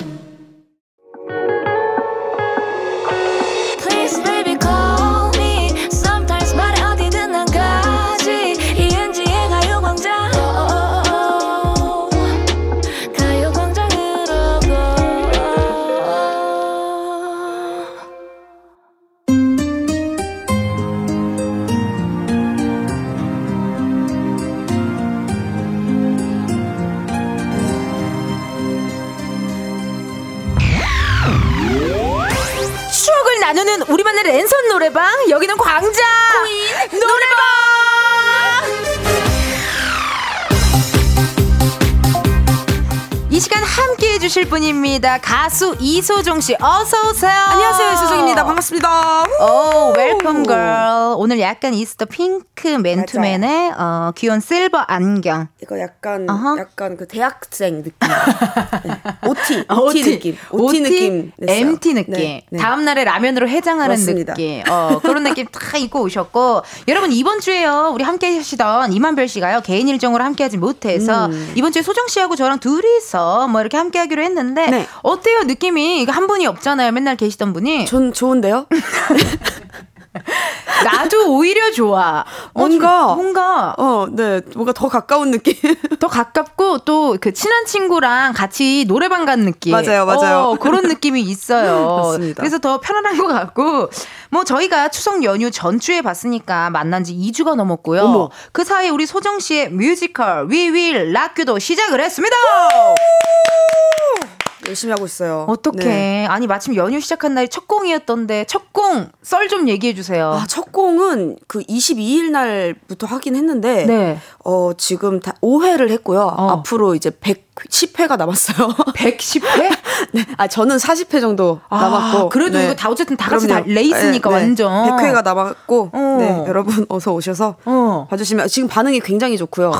랜선 노래방. 여기는 광장. 노래방! 이 시간 함께 해주실 분입니다. 가수 이소정 씨 어서 오세요. 안녕하세요, 이수정입니다. 반갑습니다. 오 welcome girl 오늘 약간 이스터 핑크 맨투맨의 어, 귀여운 실버 안경 이거 약간 어허. 약간 그 대학생 느낌. 네. OT, (laughs) 아, OT, 느낌. OT, 느낌. 냈어요. MT 느낌. 네, 네. 다음 날에 라면으로 해장하는 맞습니다. 느낌. 어, 그런 느낌 다 입고 오셨고 여러분 이번 주에요. 우리 함께 하시던 이만별 씨가요. 개인 일정으로 함께 하지 못해서 음. 이번 주에 소정 씨하고 저랑 둘이서 뭐 이렇게 함께 하기로 했는데 네. 어때요? 느낌이 이거 한 분이 없잖아요. 맨날 계시던 분이. 전 좋은데요? (laughs) (laughs) 나도 오히려 좋아. 어, 뭔가- 좀 뭔가 어, 네. 뭔가 더 가까운 느낌. (laughs) 더 가깝고 또 그 친한 친구랑 같이 노래방 간 느낌. 맞아요, 맞아요. 어, 그런 느낌이 있어요. (laughs) 맞습니다. 그래서 더 편안한 것 같고, 뭐 저희가 추석 연휴 전주에 봤으니까 만난 지 2주가 넘었고요. 어머. 그 사이에 우리 소정 씨의 뮤지컬 We Will Rock You도 시작을 했습니다. 열심히 하고 있어요. 어떡해. 네. 아니 마침 연휴 시작한 날이 첫 공이었던데 첫 공 썰 좀 얘기해 주세요. 아, 첫 공은 그 22일 날부터 하긴 했는데 네. 어, 지금 다 5회를 했고요. 어. 앞으로 이제 110회가 남았어요. (laughs) 110회? (laughs) 네. 아, 저는 40회 정도 아, 남았고. 그래도 네. 이거 다 어쨌든 다 같이 다 그럼요. 레이스니까 네, 네. 완전. 100회가 남았고. 어. 네, 여러분 (laughs) 어서 오셔서 어. 봐 주시면 지금 반응이 굉장히 좋고요.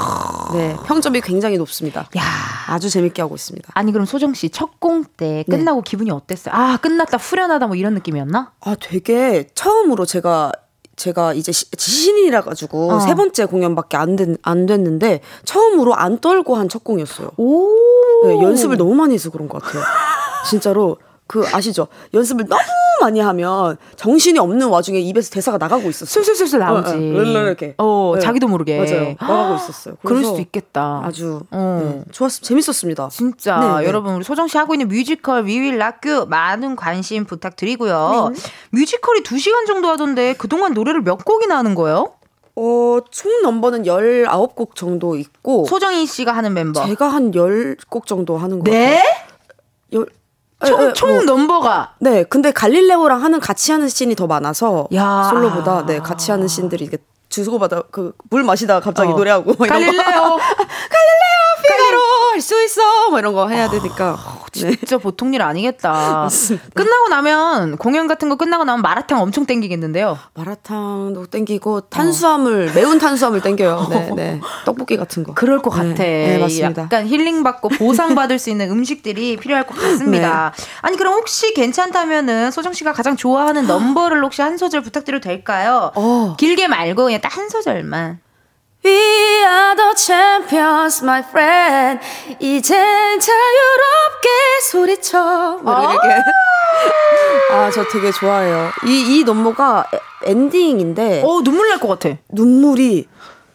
네, 평점이 굉장히 높습니다. 야. 아주 재밌게 하고 있습니다. 아니 그럼 소정 씨 첫 공때 네. 끝나고 기분이 어땠어요? 아 끝났다 후련하다 뭐 이런 느낌이었나? 아, 되게 처음으로 제가 제가 이제 시- 신인이라 가지고 어. 세 번째 공연밖에 안, 된, 안 됐는데 처음으로 안 떨고 한 첫 공이었어요. 오. 네, 연습을 너무 많이 해서 그런 것 같아요. 진짜로 그 아시죠? 연습을 너무 많이 하면 정신이 없는 와중에 입에서 대사가 나가고 있었어요. 술술술술 나오지. 어, 어, 이렇게. 어, 네. 자기도 모르게. 맞아요. 나가고 있었어요. 그럴 수도 있겠다. 아주 어. 네, 좋았 재밌었습니다. 진짜 네, 네. 여러분 우리 소정 씨 하고 있는 뮤지컬 위윌 락규 많은 관심 부탁드리고요. 뮤지컬이 2시간 정도 하던데 그동안 노래를 몇 곡이나 하는 거예요? 어, 총 넘버는 19곡 정도 있고 소정희 씨가 하는 멤버. 제가 한 10곡 정도 하는 거 네? 열, 총, 에, 에, 총 뭐, 넘버가 네, 근데 갈릴레오랑 하는 같이 하는 씬이 더 많아서 야. 솔로보다 네, 같이 하는 씬들이 이게 주고받아 그 물 마시다가 갑자기 어. 노래하고 거. 갈릴레오. (laughs) 피가로 할 수 있어 뭐 이런 거 해야 되니까 네. 진짜 보통 일 아니겠다. 끝나고 나면 공연 같은 거 끝나고 나면 마라탕 엄청 땡기겠는데요. 마라탕도 땡기고 탄수화물 매운 탄수화물 땡겨요. 네, (laughs) 네. 떡볶이 같은 거. 그럴 것 같아. 네, 네, 맞습니다. 약간 힐링 받고 보상 받을 수 있는 음식들이 필요할 것 같습니다. 네. 아니 그럼 혹시 괜찮다면은 소정 씨가 가장 좋아하는 (gasps) 넘버를 혹시 한 소절 부탁드려도 될까요? 어. 길게 말고 그냥 딱 한 소절만. We are the champions, my friend. 이젠 자유롭게 소리쳐. 뭐 이렇게. 아, 저 되게 좋아해요. 이, 이 넘버가 에- 엔딩인데 어 눈물 날 것 같아. 눈물이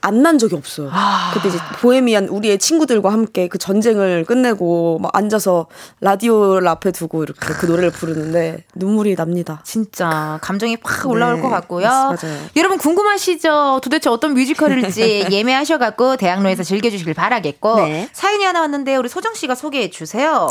안 난 적이 없어요. 그때 이제 보헤미안 우리의 친구들과 함께 그 전쟁을 끝내고 막 앉아서 라디오를 앞에 두고 이렇게 그 노래를 부르는데 눈물이 납니다. 진짜 감정이 확 올라올 네, 것 같고요. 맞- 맞아요. 여러분 궁금하시죠? 도대체 어떤 뮤지컬일지 (laughs) 예매하셔갖고 대학로에서 즐겨주시길 바라겠고 네. 사연이 하나 왔는데 우리 소정 씨가 소개해 주세요.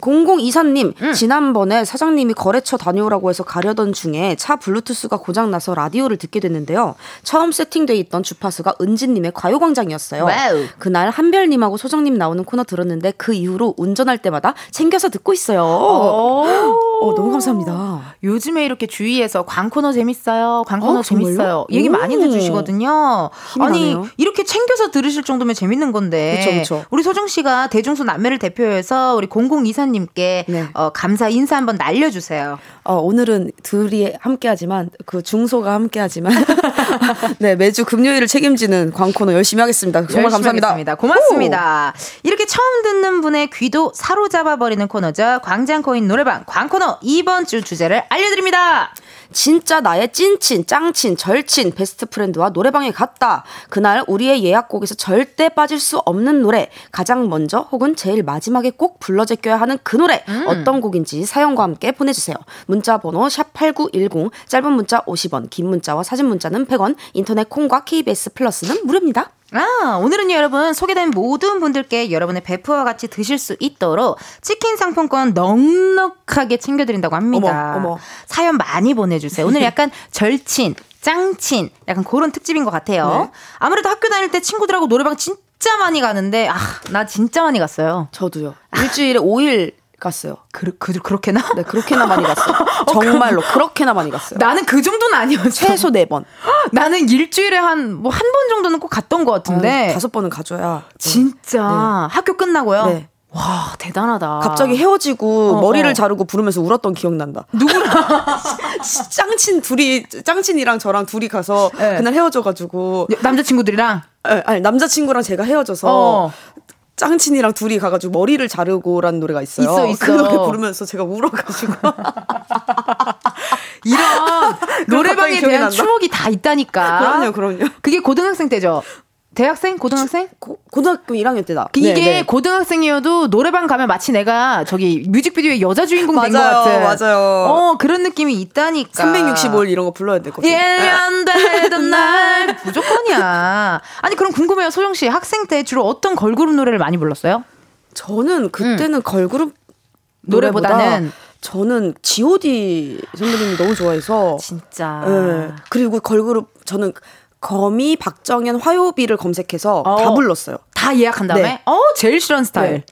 0024님, 음. 지난번에 사장님이 거래처 다녀오라고 해서 가려던 중에 차 블루투스가 고장나서 라디오를 듣게 됐는데요. 처음 세팅돼 있던 주파수가 은지님의 가요광장이었어요. 와우. 그날 한별님하고 소정님 나오는 코너 들었는데 그 이후로 운전할 때마다 챙겨서 듣고 있어요. 어, 너무 감사합니다. 요즘에 이렇게 주위에서 광코노 재밌어요. 광코노 어? 재밌어요. 얘기 오. 많이 해주시거든요. 아니 나네요. 이렇게 챙겨서 들으실 정도면 재밌는 건데. 그쵸, 그쵸. 우리 소정 씨가 대중소 남매를 대표해서 우리 0024님께 네. 어, 감사 인사 한번 날려주세요. 어, 오늘은 둘이 함께하지만 그 중소가 함께하지만 (laughs) 네 매주 금요일을 책임지는 광코너 열심히 하겠습니다. 정말 열심히 감사합니다. 하겠습니다. 고맙습니다. 이렇게 처음 듣는 분의 귀도 사로잡아 버리는 코너죠. 광장코인 노래방 광코너 이번 주 주제를 알려드립니다. 진짜 나의 찐친, 짱친, 절친, 베스트 프렌드와 노래방에 갔다. 그날 우리의 예약곡에서 절대 빠질 수 없는 노래. 가장 먼저 혹은 제일 마지막에 꼭 불러 제껴야 하는 그 노래. 어떤 곡인지 사연과 함께 보내주세요. 문자 번호 샵8910, 짧은 문자 50원, 긴 문자와 사진 문자는 100원, 인터넷 콩과 KBS 플러스는 무료입니다. 아, 오늘은요, 여러분, 소개된 모든 분들께 여러분의 배프와 같이 드실 수 있도록 치킨 상품권 넉넉하게 챙겨드린다고 합니다. 어머, 어머. 사연 많이 보내주세요. 오늘 약간 (laughs) 절친, 짱친, 약간 그런 특집인 것 같아요. 네. 아무래도 학교 다닐 때 친구들하고 노래방 진짜 많이 가는데, 아, 나 진짜 많이 갔어요. 저도요. 일주일에 5일 갔어요. 그, 그, 그렇게나? 네, 그렇게나 많이 갔어요. (laughs) 정말로 그렇게나 많이 갔어요. 나는 그 정도는 아니었어. 최소 4번. (laughs) 나는 일주일에 한, 뭐, 한 번 정도는 꼭 갔던 것 같은데. 다섯 번은 가줘야. 네. 진짜. 학교 끝나고요? 네. 와, 대단하다. 갑자기 헤어지고 어, 머리를 어. 자르고 부르면서 울었던 기억 난다. 누구랑? (laughs) 짱친 둘이 짱친이랑 저랑 둘이 가서 네. 그날 헤어져가지고 남자친구들이랑? 아, 아니 남자친구랑 제가 헤어져서 어. 짱친이랑 둘이 가가지고 머리를 자르고라는 노래가 있어요. 있어, 있어. 그 노래 부르면서 제가 울어가지고 (laughs) (laughs) 이런 노래방에 갑자기 기억이 대한 난다. 추억이 다 있다니까. 그럼요, 그럼요. 그게 고등학생 때죠. 대학생? 고등학생? 고, 고등학교 1학년 때다. 이게 네, 네. 고등학생이어도 노래방 가면 마치 내가 저기 뮤직비디오의 여자 주인공 된 것 같은. 맞아요. 어 그런 느낌이 있다니까. 365일 이런 거 불러야 될 것 같아요. 1년 되던 (laughs) 날 무조건이야. 아니 그럼 궁금해요 소정 씨 학생 때 주로 어떤 걸그룹 노래를 많이 불렀어요? 저는 그때는 걸그룹 노래보다는 노래보다 저는 G.O.D 선배님이 너무 좋아해서 진짜. 예. 그리고 걸그룹 저는 거미, 박정현, 화요비를 검색해서 어. 다 불렀어요. 다 예약한 다음에? 네. 어, 제일 싫어하는 스타일. 네.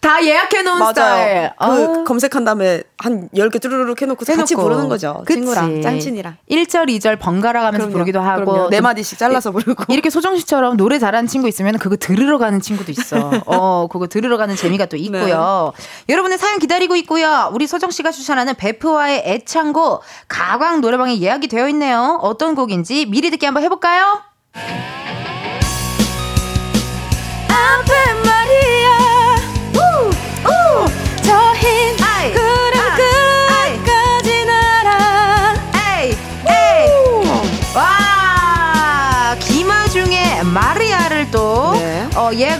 다 예약해놓은 스타일. 그 어. 검색한 다음에 한 10개 쭈르륵 해놓고 같이 해놓고. 부르는 거죠. 그치. 친구랑, 짱친이랑. 1절, 2절 번갈아 가면서. 부르기도 하고. 그럼요. 네좀 마디씩 잘라서 부르고. 이렇게 소정 씨처럼 노래 잘하는 친구 있으면 그거 들으러 가는 친구도 있어. (laughs) 어, 그거 들으러 가는 재미가 또 있고요. 네. 여러분의 사연 기다리고 있고요. 우리 소정 씨가 추천하는 베프와의 애창곡 가광 노래방에 예약이 되어 있네요. 어떤 곡인지 미리 듣기 한번 해볼까요?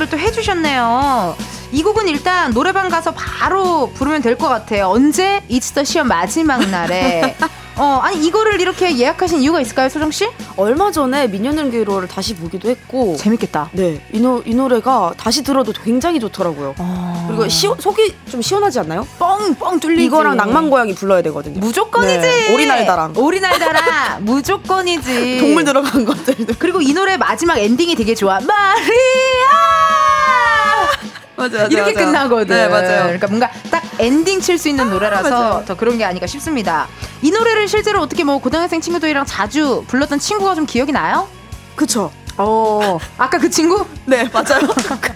어, 예약을 또 해주셨네요. 이 곡은 일단 노래방 가서 바로 부르면 될 것 같아요. 언제? It's the 시험 마지막 날에. (laughs) 어, 아니 이거를 이렇게 예약하신 이유가 있을까요, 소정 씨? 얼마 전에 미녀는 괴로워를 다시 보기도 했고 재밌겠다. 네, 이, 노, 이 노래가 다시 들어도 굉장히 좋더라고요. 그리고 시, 속이 좀 시원하지 않나요? 뻥뻥 뚫리지. 이거랑 낭만 고양이 불러야 되거든요. 무조건이지. 네, 오리날다랑. 오리날다랑 (laughs) 무조건이지. 동물 들어간 것들도. 그리고 이 노래 마지막 엔딩이 되게 좋아. 마리아. 맞아요, 이렇게 맞아요. 끝나거든. 네, 맞아요. 그러니까 뭔가 딱 엔딩 칠 수 있는 노래라서 맞아요. 더 그런 게 아닌가 싶습니다. 이 노래를 실제로 어떻게 뭐 고등학생 친구들이랑 자주 불렀던 친구가 좀 기억이 나요? 그쵸. 어. 아까 그 친구? 네, 맞아요.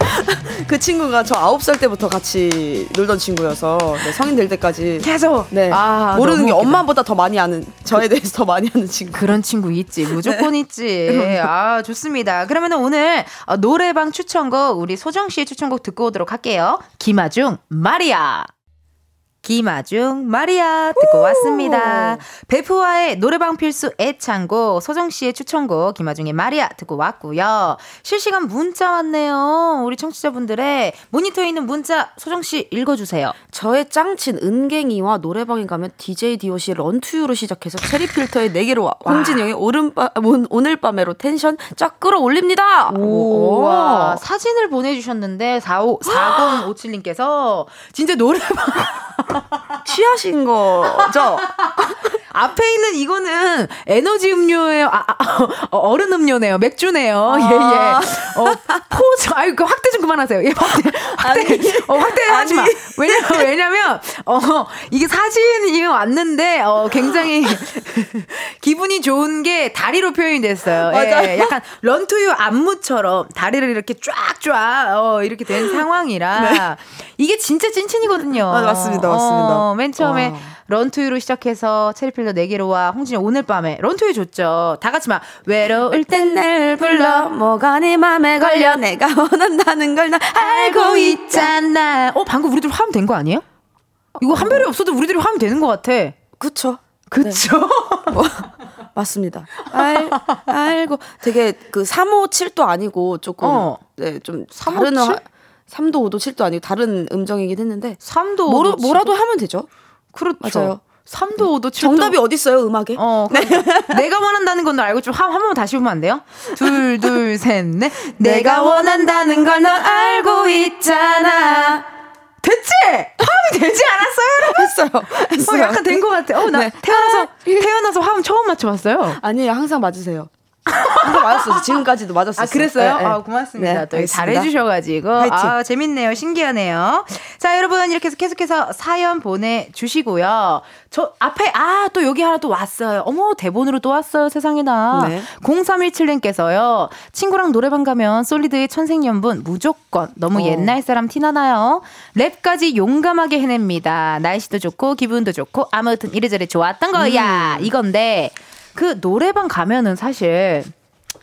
(laughs) 그 친구가 저 9살 때부터 같이 놀던 친구여서 네, 성인 될 때까지 계속. 네. 아, 모르는 게 웃기다. 엄마보다 더 많이 아는 저에 대해서 더 많이 아는 친구. 그런 친구 있지. 무조건 (laughs) 있지. 아, 좋습니다. 그러면 오늘 어, 노래방 추천곡, 우리 소정 씨의 추천곡 듣고 오도록 할게요. 김아중, 마리아. 김아중, 마리아 듣고 왔습니다. 베프와의 노래방 필수 애창곡, 소정 씨의 추천곡, 김아중의 마리아 듣고 왔고요. 실시간 문자 왔네요. 우리 청취자분들의 모니터에 있는 문자, 소정 씨 읽어주세요. 저의 짱친 은갱이와 노래방에 가면 DJ DOC 런투유로 시작해서 체리 필터의 4 개로 홍진영의 오른밤, 오늘 밤에로 텐션 쫙 끌어올립니다. 오, 와, 사진을 보내주셨는데, 45, 4057님께서, 진짜 노래방, (laughs) 취하신 거죠? (laughs) 앞에 있는 이거는 에너지 음료예요. 아, 아, 어, 얼음 음료네요. 맥주네요. 아. 예, 예. 어, 포즈, 아유, 그 확대 좀 그만하세요. 예, 확대, 확대, 어, 확대 하지 마. 왜냐면, 왜냐면, 어, 이게 사진이 왔는데, 어, 굉장히 (laughs) 기분이 좋은 게 다리로 표현이 됐어요. 예, 맞아요. 약간 런투유 안무처럼 다리를 이렇게 쫙쫙, 어, 이렇게 된 상황이라. 이게 진짜 찐친이거든요. 아, 맞습니다, 맞습니다. 어, 맨 처음에 와. 런투유로 시작해서 체리필러 4개로와 홍진영 오늘 밤에 런투유 줬죠. 다 같이 막 외로울 땐 날 불러 뭐가 네 맘에 걸려 내가 원한다는 걸 나 알고 있잖아. 어 방금 우리들 화음 된 거 아니에요? 이거 한 별이 없어도 우리들이 화음 되는 것 같아. 그쵸. 그쵸? 뭐, 맞습니다. 알, 알고 되게 그 3호 7도 아니고 조금 어. 네, 좀 3호 다른 7? 하- 3도 5도 7도 아니고 다른 음정이긴 했는데 3도 뭐로, 뭐라도 하면 되죠. 그렇죠. 맞아요. 3도 5도 7도 정답이 어디 있어요 음악에? 어, 그러니까 내가 원한다는 건 너 알고 좀한 번만 다시 보면 안 돼요? 둘, 둘, 셋, 넷. 내가 원한다는 걸넌 알고 있잖아. 됐지? 화음이 되지 않았어요, 여러분? 했어요. 어, 했어요. 약간 된 것 같아. 어, 나 네. 태어나서, 태어나서 화음 처음 맞춰봤어요. 아니에요 항상 맞으세요. 항상 맞았어요. 지금까지도 맞았어요. 아, 그랬어요? 아, 고맙습니다. 네. 잘해주셔가지고. 화이팅. 아, 재밌네요. 신기하네요. 자, 여러분, 이렇게 해서 계속해서 사연 보내주시고요. 저 앞에, 아, 또 여기 하나 또 왔어요. 어머, 대본으로 또 왔어요. 세상에나. 네. 0317님께서요. 친구랑 노래방 가면 솔리드의 천생연분 무조건 너무 어. 옛날 사람 티나나요? 랩까지 용감하게 해냅니다. 날씨도 좋고, 기분도 좋고, 아무튼 이래저래 좋았던 거야. 음. 이건데, 그 노래방 가면은 사실,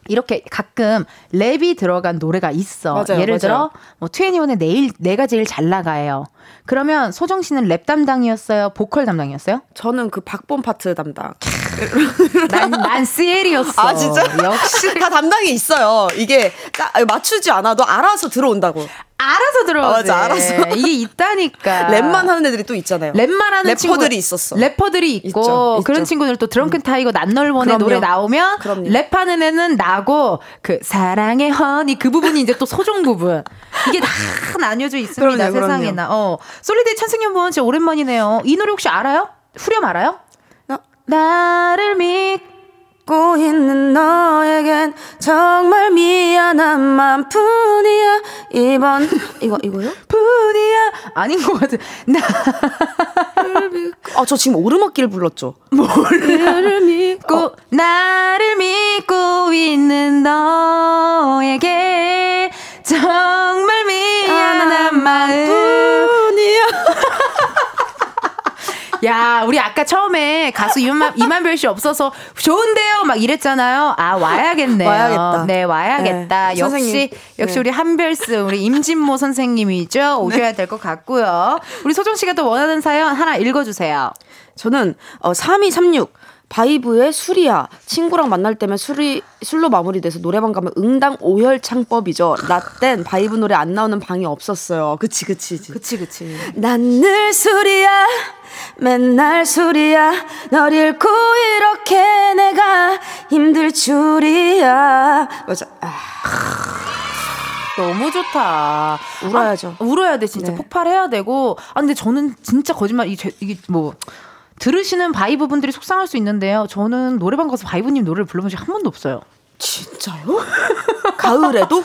이렇게 가끔 랩이 들어간 노래가 있어. 맞아요, 예를 맞아요. 들어 뭐 투애니원의 내일 내가 제일 잘 나가요. 그러면 소정 씨는 랩 담당이었어요, 보컬 담당이었어요? 저는 그 박봄 파트 담당. (laughs) 난, 난 씨엘이었어. 아 진짜? 역시 (laughs) 다 담당이 있어요. 이게 딱 맞추지 않아도 알아서 들어온다고. 알아서 들어오지. 맞아, 알아서. (laughs) 이게 있다니까. 랩만 하는 애들이 또 있잖아요. 랩만 하는 래퍼들이 있었어. 래퍼들이 있고 있죠, 그런 있죠. 음. 친구들 또 드렁큰 타이거 난 널 원해. 노래 나오면 그럼요. 랩하는 애는 나고 그 사랑의 honey 그 부분이 이제 또 소정 부분 이게 다 (laughs) 나뉘어져 있습니다 그럼요, 그럼요. 세상에나 어 솔리드의 천승연분 진짜 오랜만이네요 이 노래 혹시 알아요? 후렴 알아요? 나- 나를 믿 고 있는 너에겐 정말 미안한 맘 뿐이야. 이번 이거 이거요? (laughs) 뿐이야. 아닌 것 같아. 나. 아 저 지금 오르막길 불렀죠. 나를 믿고 믿고 나를 믿고 있는 너에게 정말 미안한 마음 뿐이야. (laughs) 야 우리 아까 처음에 가수 임한, 임한별 씨 없어서 좋은데요? 막 이랬잖아요. 아 와야겠네요. 와야겠다. 네 와야겠다. 네, 역시 선생님. 역시 네. 우리 한별쌤 우리 임진모 선생님이죠? 오셔야 될 것 같고요. 우리 소정 씨가 또 원하는 사연 하나 읽어주세요. 저는 어 3236 바이브의 술이야. 친구랑 만날 때면 술이 술로 마무리돼서 노래방 가면 응당 오열 창법이죠. 라땐 바이브 노래 안 나오는 방이 없었어요. 그치 그치 그치 그치. 난 늘 술이야. 맨날 술이야. 널 잃고 이렇게 내가 힘들 줄이야. 맞아. 아, 너무 좋다. 울어야죠. 아, 울어야 돼 진짜 네. 폭발해야 되고. 아 근데 저는 진짜 거짓말 이 제- 이게 뭐 들으시는 바이브 분들이 속상할 수 있는데요. 저는 노래방 가서 바이브님 노래를 불러본 적 한 번도 없어요. 진짜요? (laughs) 가을에도?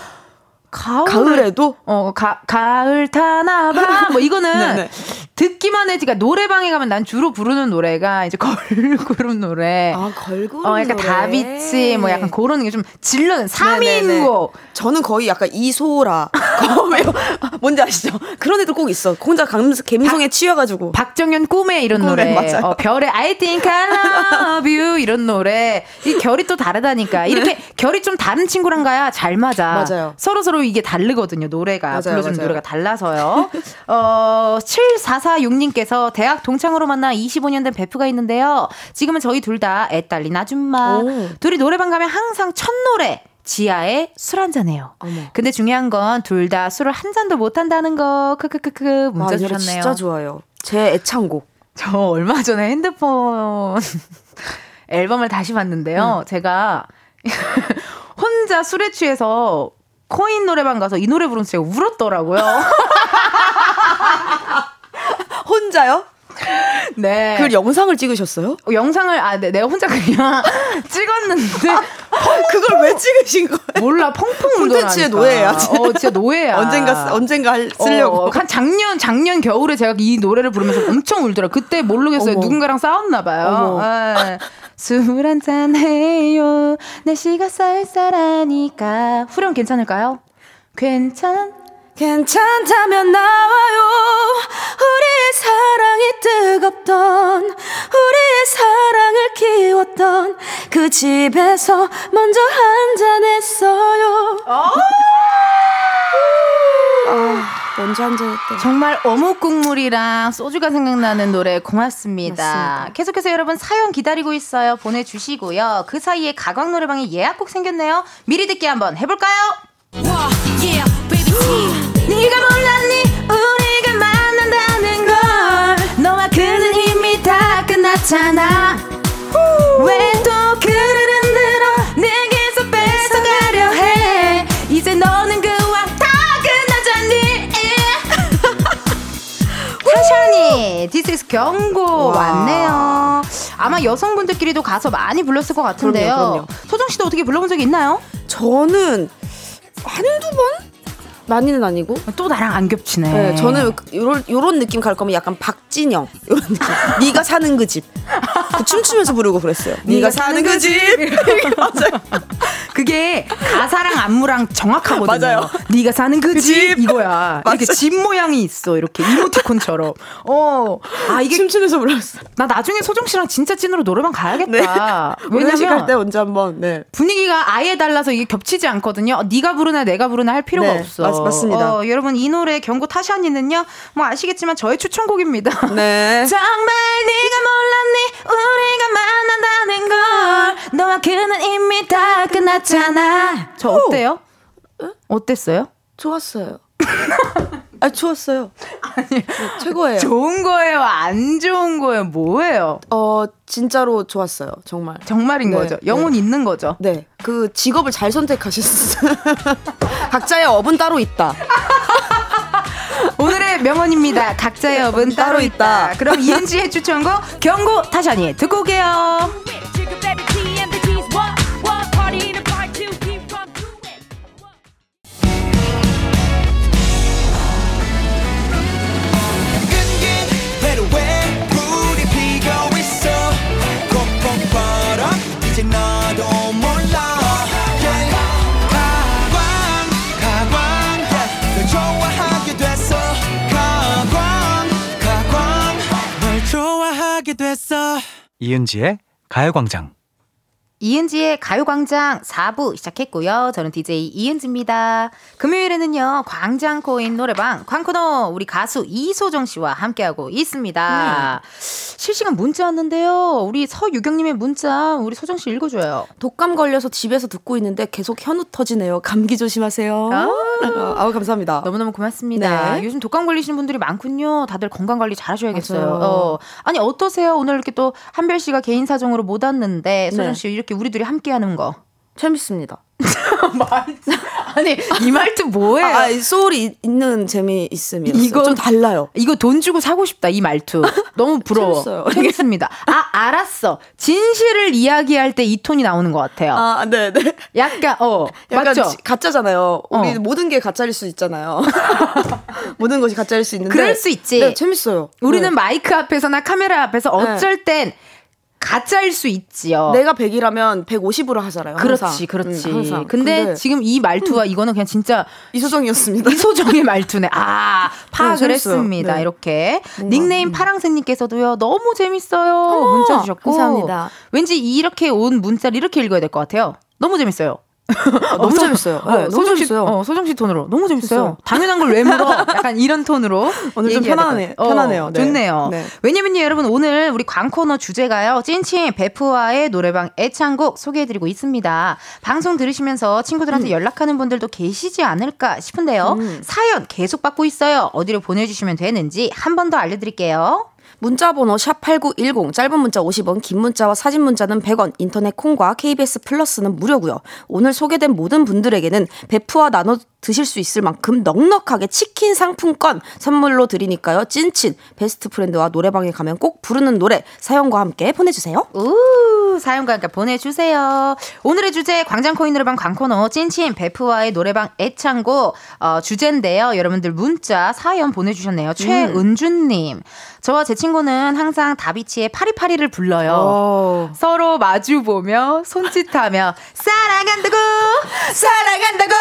가을 가을에도? 어, 가, 가을 타나봐. 뭐 이거는 네네. (laughs) 듣기만 해. 그러니까 노래방에 가면 난 주로 부르는 노래가 이제 걸그룹 (laughs) 노래. 아, 걸그룹 어, 약간 노래. 다비치, 뭐 약간 그런 게좀 네네네. 3인곡. 저는 거의 약간 이소라. 거의 (laughs) 뭔지 아시죠? 그런 애들 꼭 있어. 혼자 감, 감성에 취해가지고. 박정현 꿈에 이런 꿈에, 노래. 맞아요. 어, 별의 I think I love you 이런 노래. 이 결이 또 다르다니까. 이렇게 결이 좀 다른 친구랑 가야 잘 맞아. 네. 맞아요. 서로 서로 이게 다르거든요. 노래가 맞아요, 불러주는 맞아요. 노래가 달라서요. (laughs) 어, 7446님께서 대학 동창으로 만나 25년 된 베프가 있는데요. 지금은 저희 둘 다 애딸린 아줌마. 오. 둘이 노래방 가면 항상 첫 노래 지아의 술 한잔해요. 근데 중요한 건 둘 다 술을 한 잔도 못 한다는 거. 크크크크 문자 아, 주셨네요. 진짜 좋아요. 제 애창곡. 저 얼마 전에 핸드폰 (laughs) 앨범을 다시 봤는데요. 제가 (laughs) 혼자 술에 취해서 코인 노래방 가서 이 노래 부르면서 제가 울었더라고요. (laughs) 혼자요? (laughs) 네. 그 영상을 찍으셨어요? 어, 영상을 아 네, 내가 혼자 그냥 (laughs) 찍었는데 그걸 왜 찍으신 거예요? 몰라 펑펑. 콘텐츠의 노예야, 진짜. 어 진짜 노예야. 언젠가 쓰- 언젠가 할- 쓰려고. 어, 한 작년 작년 겨울에 제가 이 노래를 부르면서 엄청 울더라. 그때 모르겠어요. 어머. 누군가랑 싸웠나 봐요. 예. 술 한잔 해요. 날씨가 쌀쌀하니까. 후렴 괜찮을까요? 괜찮? 괜찮다면 나와요. 우리의 사랑이 뜨겁던, 우리의 사랑을 키웠던 그 집에서 먼저 한잔했어요. 아, 먼저 한잔했대. 정말 어묵 국물이랑 소주가 생각나는 노래 고맙습니다. 맞습니다. 계속해서 여러분 사연 기다리고 있어요. 보내주시고요. 그 사이에 가광 노래방에 예약곡 생겼네요. 미리 듣기 한번 해볼까요? 네가 몰랐니? 우리가 만난다는 걸. 너와 그는 이미 다 끝났잖아. 왜 또 그를 흔들어? 내게서 뺏어가려 해. 이제 너는 그와 다 끝났잖니. 타샤니. This is 경고 와. 왔네요. 아마 여성분들끼리도 가서 많이 불렀을 것 같은데요. 그럼요, 그럼요. 소정 씨도 어떻게 불러본 적이 있나요? 저는? 많이는 아니고. 또 나랑 안 겹치네 네, 저는 요런, 요런 느낌 갈 거면 약간 박진영. 요런 느낌. (laughs) 네가 사는 그 집. 그 춤추면서 부르고 그랬어요. 네가 사는 그 집. 맞아요. (laughs) 그게 가사랑 안무랑 정확하거든요. 맞아요. 네가 사는 그집 집. 이거야. 이렇게 맞아요. 집 모양이 있어. 이렇게 이모티콘처럼. 어. 아 이게 춤추면서 불렀어. 나 나중에 소정 씨랑 진짜 찐으로 노래방 가야겠다. 네. 왜냐면 갈때 언제 한번 네. 분위기가 아예 달라서 이게 겹치지 않거든요. 어, 네가 부르나 내가 부르나 할 필요가 네, 없어. 맞- 맞습니다. 어, 여러분 이 노래 경고 타샤니는요. 뭐 아시겠지만 저의 추천곡입니다. 네. (laughs) 정말 네가 몰랐니 우리가 만난다는 걸 너와 그는 이미 다 끝났잖아 저 어때요? 어땠어요? 좋았어요. (laughs) 아 좋았어요. 네, 최고예요. 좋은 거예요 안 좋은 거예요 뭐예요? 어 진짜로 좋았어요. 정말. 정말인 네, 거죠 영혼 있는 거죠 네. 그 직업을 잘 선택하셨어요. (laughs) 각자의 업은 따로 있다. 오늘의 명언입니다 각자의 업은 따로 있다 그럼 이은지의 추천곡 경고 타샤니 듣고 올게요 이은지의 가요광장. 이은지의 가요광장 4부 시작했고요. 저는 DJ 이은지입니다. 금요일에는요, 광장코인 노래방, 광코너, 우리 가수 이소정 씨와 함께하고 있습니다. 실시간 문자 왔는데요. 우리 서유경님의 문자, 우리 소정 씨 읽어줘요. 독감 걸려서 집에서 듣고 있는데 계속 현우 터지네요. 감기 조심하세요. 아. 아우 감사합니다. 너무너무 고맙습니다. 네. 요즘 독감 걸리시는 분들이 많군요. 다들 건강 관리 잘 하셔야겠어요. 어. 아니, 어떠세요? 오늘 이렇게 또 한별 씨가 개인 사정으로 못 왔는데, 소정 네. 씨 이렇게 우리 둘이 함께 하는 거. 재밌습니다. (laughs) 아니, 이 말투 뭐예요? 아, 이 소울이 있- 있는 재미 있음이 이건- 좀 달라요. 이거 돈 주고 사고 싶다 이 말투 너무 부러워. (laughs) 재밌습니다 아 알았어 진실을 이야기할 때 이 톤이 나오는 것 같아요 아, 네, 네. 약간 어 약간 맞죠 지- 가짜잖아요. 우리 어. 모든 게 가짜일 수 있잖아요. (laughs) 모든 것이 가짜일 수 있는데. 그럴 수 있지. 네, 재밌어요. 우리는 네. 마이크 앞에서나 카메라 앞에서 어쩔 땐 가짜일 수 있지요 내가 100이라면 150으로 하잖아요. 그렇지 항상. 그렇지 음, 항상. 근데, 지금 이 말투와 이거는 그냥 진짜 이소정이었습니다. 이소정의 말투네. 아, 파악을 네. 했습니다. 네. 이렇게. 뭔가, 닉네임 파랑새님께서도요, 너무 재밌어요. 문자 주셨고. 감사합니다. 왠지 이렇게 온 문자를 이렇게 읽어야 될 것 같아요. 너무 재밌어요. 아, 너무 소- 재밌어요. 어, 네, 너무 소정 씨, 재밌어요. 어, 소정 씨 톤으로. 너무 재밌어요. 당연한 걸 왜 물어? (laughs) 약간 이런 톤으로. 오늘 좀것 같아요. 편하네요. 네. 좋네요. 네. 왜냐면요, 여러분, 오늘 우리 광코너 주제가요, 찐친 베프와의 노래방 애창곡 소개해드리고 있습니다. 방송 들으시면서 친구들한테 연락하는 분들도 계시지 않을까 싶은데요. 사연 계속 받고 있어요. 어디로 보내주시면 되는지 한 번 더 알려드릴게요. 문자 번호 샵8910 짧은 문자 50원 긴 문자와 사진 문자는 100원 인터넷 콩과 KBS 플러스는 무료고요. 오늘 소개된 모든 분들에게는 베프와 나눠 드실 수 있을 만큼 넉넉하게 치킨 상품권 선물로 드리니까요. 찐친 best friend와 노래방에 가면 꼭 부르는 노래 사연과 함께 보내주세요. 우 사연과 함께 보내주세요. 오늘의 주제 광장코인 노래방 광코노 찐친 베프와의 노래방 애창곡 어, 주제인데요. 여러분들 문자 사연 보내주셨네요. 최은주님 저와 제 친구는 항상 다비치의 파리파리를 불러요. 어. 서로 마주 보며 손짓하며 사랑한다고! 사랑한다고!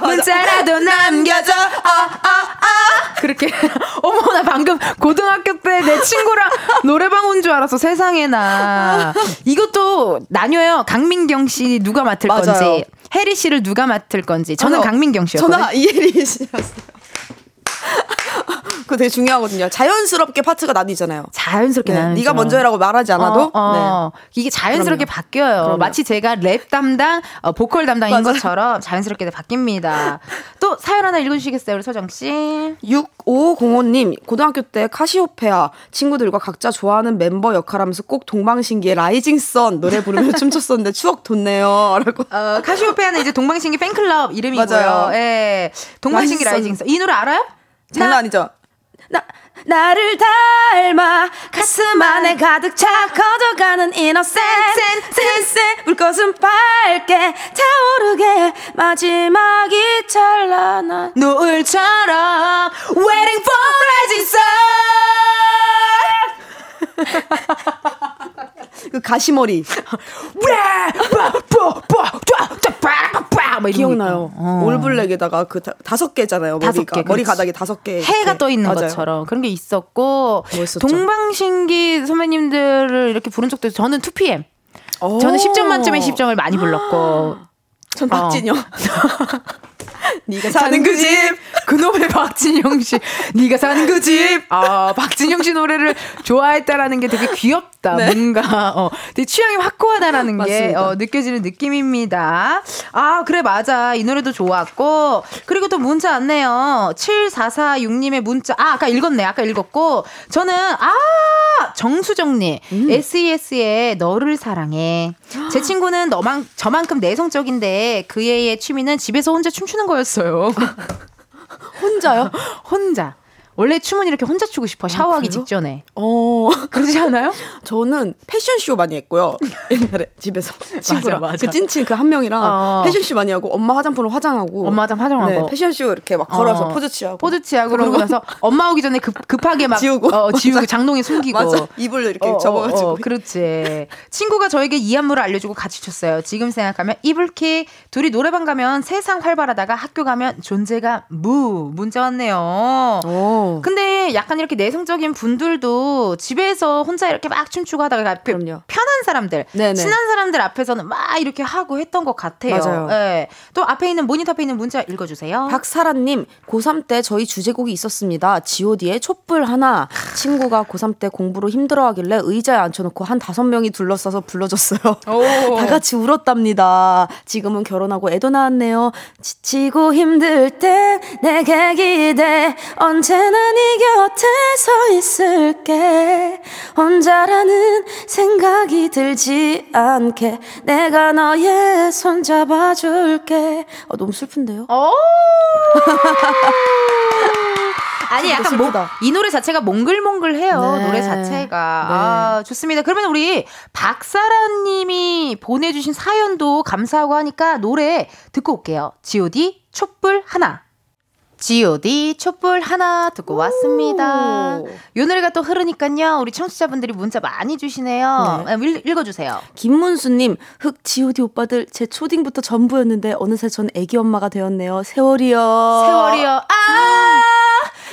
(laughs) 문자라도 남겨줘. 아아아 그렇게. (laughs) 어머 나 방금 고등학교 때 내 친구랑 노래방 온 줄 알았어 세상에나. 이것도 나뉘어요. 강민경 씨 누가 맡을 맞아요. 건지 해리 씨를 누가 맡을 건지. 저는 어, 강민경 씨였거든요. 저는 이해리 씨였어요. 그거 되게 중요하거든요. 자연스럽게 파트가 나뉘잖아요. 자연스럽게 네, 네가 먼저 해라고 말하지 않아도 어, 어. 이게 자연스럽게 그럼요. 바뀌어요. 그럼요. 마치 제가 랩 담당, 어, 보컬 담당인 맞아요. 것처럼 자연스럽게 바뀝니다. 또 사연 하나 읽어주시겠어요, 우리 소정 씨? 네. 6505님, 고등학교 때 카시오페아 친구들과 각자 좋아하는 멤버 역할하면서 꼭 동방신기의 Rising Sun 노래 부르며 (laughs) 춤췄었는데 추억 돋네요. 라고. 어, 카시오페아는 이제 동방신기 팬클럽 이름이고요. 맞아요. 예. 동방신기 라이징 라이징. 이 노래 알아요? 장난 아니죠? 나, 나를 닮아 가슴 안에 가득 차 커져가는 이너센 센스 불꽃은 밝게 타오르게 마지막이 찬란한 노을처럼 waiting for rising (laughs) sun. 그 가시머리 기억나요. 거. 어. 올블랙에다가 그 다, 다섯 개잖아요. 다섯 개, 머리. 가닥이 다섯 개. 해가. 떠 있는 맞아요. 것처럼 그런 게 있었고 멋있었죠. 동방신기 선배님들을 이렇게 부른 적도. 저는 2PM. 오. 저는 10점 만점에 10점을 많이 불렀고 전 박진영. 네가 사는 그그 집. 집. 그놈의 박진영 씨. 네가 사는 그 집. 아, 박진영 씨 노래를 좋아했다라는 게 되게 귀엽다. 네. 뭔가 어, 되게 취향이 확고하다라는 게. 어, 느껴지는 느낌입니다. 아, 그래 맞아. 이 노래도 좋았고. 그리고 또 문자 왔네요. 7446 님의 문자. 아, 아까 읽었네. 아까 읽었고. 저는 아, 정수정님. SES의 너를 사랑해. 제 친구는 너만 저만큼 내성적인데 그 애의 취미는 집에서 혼자 춤추는 거 였어요. 혼자요? (laughs) 혼자. 원래 춤은 이렇게 혼자 추고 싶어. 샤워하기 그래요? 직전에. 어. 그러지 않아요? (laughs) 저는 패션쇼 많이 했고요. (laughs) 옛날에 집에서 친구랑 맞아. 그 찐친 그 한 명이랑 어. 패션쇼 많이 하고 엄마 화장품으로 화장하고 엄마 화장 화장하고. 네, 패션쇼 이렇게 막 걸어서 어. 포즈 취하고 포즈 취하고 그러고 나서 (laughs) 엄마 오기 전에 급, 급하게 막 지우고. 어, 지우고 맞아. 장롱에 숨기고 맞아 이불 이렇게 접어가지고 어, 그렇지. 친구가 저에게 이 안무를 알려주고 같이 췄어요. 지금 생각하면 이불킥. 둘이 노래방 가면 세상 활발하다가 학교 가면 존재가 무. 문자 왔네요. 오. 오. 근데 약간 이렇게 내성적인 분들도 집에서 혼자 이렇게 막 춤추고 하다가 그 그럼요. 편한 사람들, 네네. 친한 사람들 앞에서는 막 이렇게 하고 했던 것 같아요. 맞아요. 예. 또 앞에 있는 모니터 앞에 있는 문자 읽어주세요. 박사라님, 고3 때 저희 주제곡이 있었습니다. god의 촛불 하나. 친구가 고3 때 공부로 힘들어하길래 의자에 앉혀놓고 한 다섯 명이 둘러싸서 불러줬어요. (laughs) 다 같이 울었답니다. 지금은 결혼하고 애도 낳았네요. 지치고 힘들 때 내게 기대. 언제 나 네 곁에 서 있을게. 혼자라는 생각이 들지 않게. 내가 너의 손 잡아줄게. 어, 너무 슬픈데요? 오! (laughs) 아니 약간 뭐. 이 노래 자체가 몽글몽글해요. 네. 노래 자체가 아 좋습니다. 그러면 우리 박사라님이 보내주신 사연도 감사하고 하니까 노래 듣고 올게요. G.O.D 촛불 하나. G.O.D 촛불 하나 듣고 왔습니다. 이 노래가 또 흐르니까요. 우리 청취자분들이 문자 많이 주시네요. 네. 아, 읽- 읽어주세요. 김문수님, 흑 G.O.D 오빠들 제 초딩부터 전부였는데 어느새 전 애기 엄마가 되었네요. 세월이요. 세월이요. 아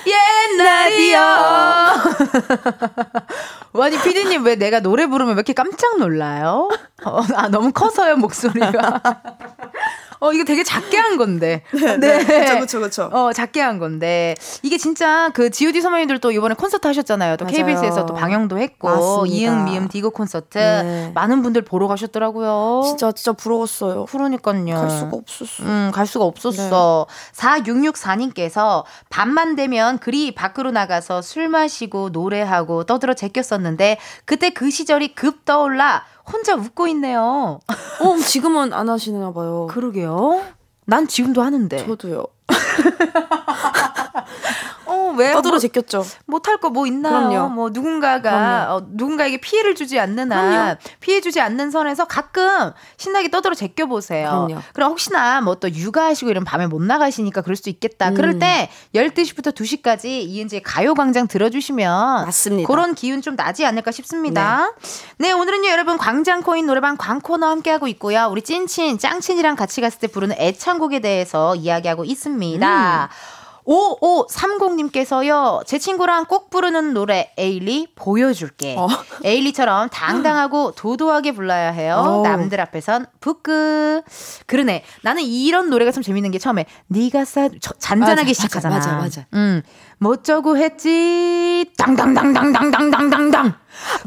옛날이요. (laughs) 아니 피디님 왜 내가 노래 부르면 왜 이렇게 깜짝 놀라요? 어, 아 너무 커서요 목소리가. (laughs) 어 이거 되게 작게 한 건데. (laughs) 네. 그쵸, 그쵸, 그쵸. 어 작게 한 건데 이게 진짜 그 G.O.D 선배님들 또 이번에 콘서트 하셨잖아요. 또 맞아요. KBS에서 또 방영도 했고 맞습니다. 이응 미음 디고 콘서트 네. 많은 분들 보러 가셨더라고요. 진짜 진짜 부러웠어요. 그러니까요. 갈 수가 없었어. 음, 갈 수가 없었어. 4664님께서 밤만 되면 그리 밖으로 나가서 술 마시고 노래하고 떠들어 제꼈었는데 그때 그 시절이 급 떠올라 혼자 웃고 있네요. (laughs) 어, 지금은 안 하시나 봐요. 그러게요. 난 지금도 하는데. 저도요. (laughs) 어, 왜? 떠들어 뭐, 제꼈죠. 못할 거 뭐 있나요? 그럼요. 뭐 누군가가 그럼요. 어, 누군가에게 피해를 주지 않는 한. 피해 주지 않는 선에서 가끔 신나게 떠들어 제껴 보세요. 그럼 혹시나 뭐 또 육아하시고 이런 밤에 못 나가시니까 그럴 수도 있겠다. 그럴 음. 때 12시부터 2시까지 이은지의 가요 광장 들어 주시면 맞습니다. 그런 기운 좀 나지 않을까 싶습니다. 네, 오늘은요 여러분 광장 코인 노래방 광코너 함께 하고 있고요. 우리 찐친 짱친이랑 같이 갔을 때 부르는 애창곡에 대해서 이야기하고 있습니다. 음. 5530님께서요, 제 친구랑 꼭 부르는 노래, 에일리, 보여줄게. 어. 에일리처럼 당당하고 도도하게 불러야 해요. 어. 남들 앞에선 부끄. 그러네. 나는 이런 노래가 참 재밌는 게 처음에, 네가 싸, 저- 잔잔하게 맞아, 시작하잖아. 맞아, 맞아. 음, 못저고 했지. 당당당당당당당당당.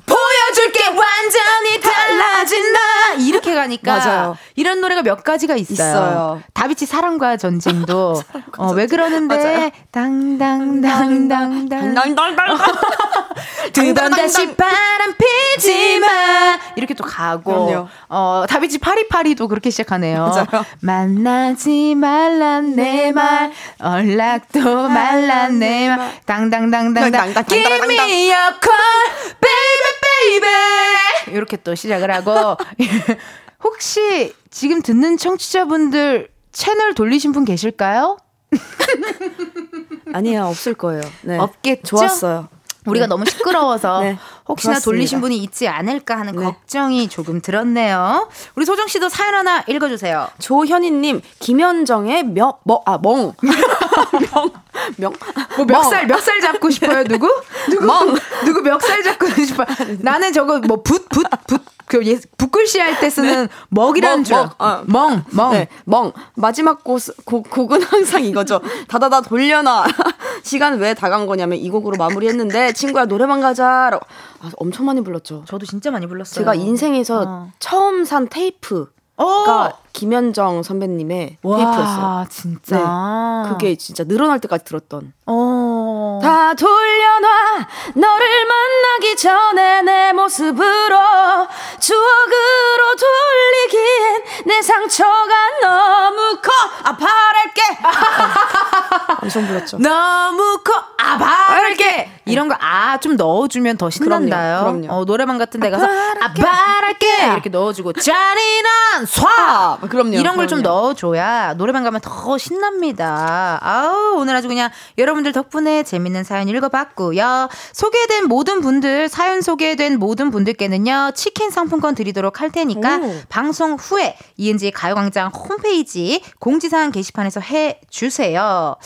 보여줄게 완전히 달라진다. 이렇게 가니까 맞아요. 이런 노래가 몇 가지가 있어요. 있어요. 다비치 사랑과 전쟁도 (laughs) 어, 왜 그러는데 당당당당당 달달달달. 두 번 다시 바람 피지 마 이렇게 또 가고 그럼요. 어 다비치 파리파리도 그렇게 시작하네요. 맞아요. 만나지 말란 내 말 연락도 말란 내 말 당당당당당 당당당, Give me a call baby baby 이렇게 또 시작을 하고 (laughs) 혹시 지금 듣는 청취자분들 채널 돌리신 분 계실까요? 아니야, 없을 거예요. 네. 없겠죠? 좋았어요. 우리가 너무 시끄러워서 (laughs) 네. 혹시나 좋았습니다. 돌리신 분이 있지 않을까 하는 네. 걱정이 조금 들었네요. 우리 소정 씨도 사연 하나 읽어주세요. 조현희님, 김현정의 명, 뭐, 아, 멍. (laughs) 명, 명. 뭐 멱살 멱살 잡고 싶어요 누구? 누구 멍. 누구 멱살 잡고 싶어? 나는 저거 뭐 붓 붓 붓그 붓글씨 할 때 쓰는 먹이라는 멍, 줄. 멍. 어. 멍 멍. 네, 멍. 마지막 곡, 곡, 곡은 항상 이거죠. 다다다 돌려놔. (laughs) 시간 왜 다 간 거냐면 이 곡으로 마무리했는데 친구야 노래방 가자. 라고. 아, 엄청 많이 불렀죠. 저도 진짜 많이 불렀어요. 제가 인생에서 어. 처음 산 테이프가 어. 김현정 선배님의 테이프였어요. 와 진짜. 그게 진짜 늘어날 때까지 들었던. 어. 다 돌려놔. 너를 만나기 전에 내 모습으로 추억으로 돌리기엔 내 상처가 너무 커. 아파할게. (laughs) 엄청 불렀죠. 너무 커. 아바랄게. 이런 거 아 좀 넣어주면 더 신난다요. 그럼요, 그럼요. 어, 노래방 같은 데 가서 아빠랄게. 이렇게 넣어주고 잔인한 쏴 그럼요, 이런 걸 좀. 넣어줘야 노래방 가면 더 신납니다. 아우 오늘 아주 그냥 여러분들 덕분에 재밌는 사연 읽어봤고요. 소개된 모든 분들 사연 소개된 모든 분들께는요 치킨 상품권 드리도록 할 테니까 오. 방송 후에 이은지 가요광장 홈페이지 공지사항 게시판에서 해 주세요.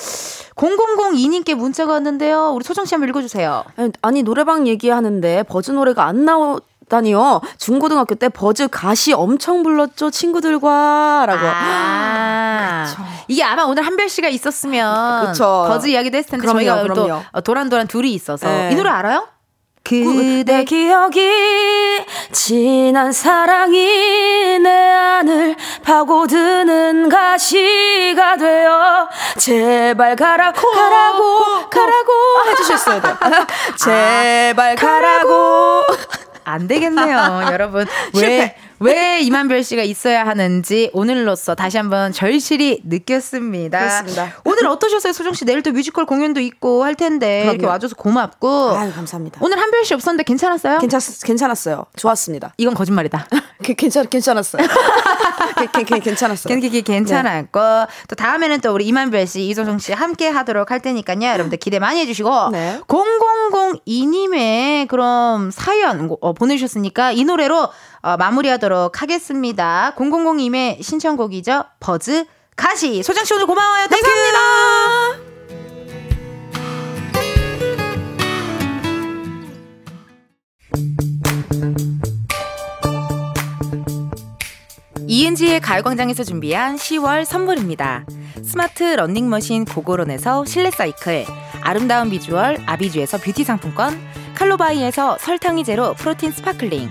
0002님께 문자가 왔는데요. 우리 소정 씨 한번 읽어주세요. 아니 노래방 얘기하는데 버즈 노래가 안 나오 다니요. 중고등학교 때 버즈 가시 엄청 불렀죠 친구들과라고. 아, 이게 아마 오늘 한별 씨가 있었으면 그쵸. 버즈 이야기도 했을 텐데 그럼요, 저희가 또 그럼요. 어, 도란도란 둘이 있어서 네. 이 노래 알아요? 내 그대 기억이 진한 사랑이 내 안을 파고드는 가시가 되어 제발 (laughs) 가라고 가라고 가라고 해주셨어야 돼. 제발 가라고. 안 되겠네요, (laughs) 여러분. 왜. 왜 이만별 씨가 있어야 하는지 오늘로써 다시 한번 절실히 느꼈습니다. 그렇습니다. 오늘 어떠셨어요, 소정 씨? 내일 또 뮤지컬 공연도 있고 할 텐데 이렇게 그럼요. 와줘서 고맙고. 아유 감사합니다. 오늘 한별 씨 없었는데 괜찮았어요? 괜찮 괜찮았어요. 좋았습니다. 이건 거짓말이다. 괜- (laughs) 괜찮 괜찮았어요. 괜- 괜찮았어요. 괜- 괜찮았고 또 다음에는 또 우리 이만별 씨, 이소정 씨 함께 하도록 할 테니까요. 여러분들 기대 많이 해주시고 네. 0002님의 그럼 사연 어, 보내주셨으니까 이 노래로 어, 마무리하도록 하겠습니다. 0002님의 신청곡이죠. 버즈 가시. 소정 씨 오늘 고마워요. 감사합니다. 이은지의 가요광장에서 준비한 10월 선물입니다. 스마트 러닝머신 고고론에서 실내 사이클, 아름다운 비주얼 아비주에서 뷰티 상품권, 칼로바이에서 설탕이 제로 프로틴 sparkling,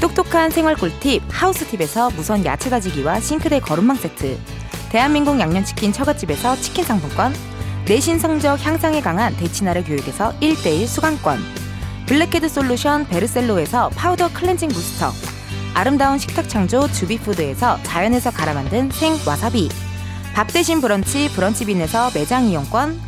똑똑한 생활 꿀팁 하우스팁에서 무선 야채 다지기와 싱크대 거름망 세트 대한민국 양념치킨 처갓집에서 치킨 상품권 내신 성적 향상에 강한 대치나래 교육에서 1대1 수강권 블랙헤드 솔루션 베르셀로에서 파우더 클렌징 부스터 아름다운 식탁 창조 주비푸드에서 자연에서 갈아 만든 생 와사비 밥 대신 브런치 브런치빈에서 매장 이용권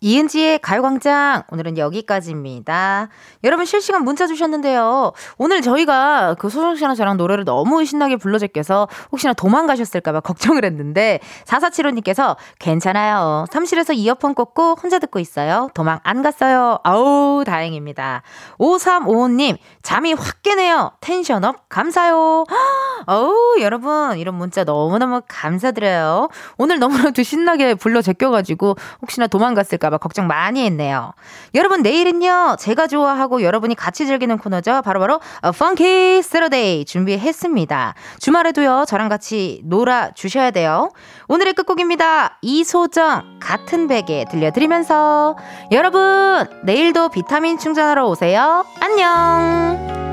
이은지의 가요광장 오늘은 여기까지입니다. 여러분 실시간 문자 주셨는데요. 오늘 저희가 그 소정 씨랑 저랑 노래를 너무 신나게 불러제껴서 혹시나 도망가셨을까봐 걱정을 했는데 4475님께서 괜찮아요. 삼실에서 이어폰 꽂고 혼자 듣고 있어요. 도망 안 갔어요. 아우 다행입니다. 5355님 잠이 확 깨네요. 텐션업 감사요. 어우 여러분 이런 문자 너무너무 감사드려요. 오늘 너무나도 신나게 불러 제껴가지고 혹시나 도망갔을까 봐 걱정 많이 했네요. 여러분 내일은요 제가 좋아하고 여러분이 같이 즐기는 코너죠. 바로 바로 펑키 세러데이 준비했습니다. 주말에도요 저랑 같이 놀아 주셔야 돼요. 오늘의 끝곡입니다. 이소정 같은 베개 들려드리면서 여러분 내일도 비타민 충전하러 오세요. 안녕.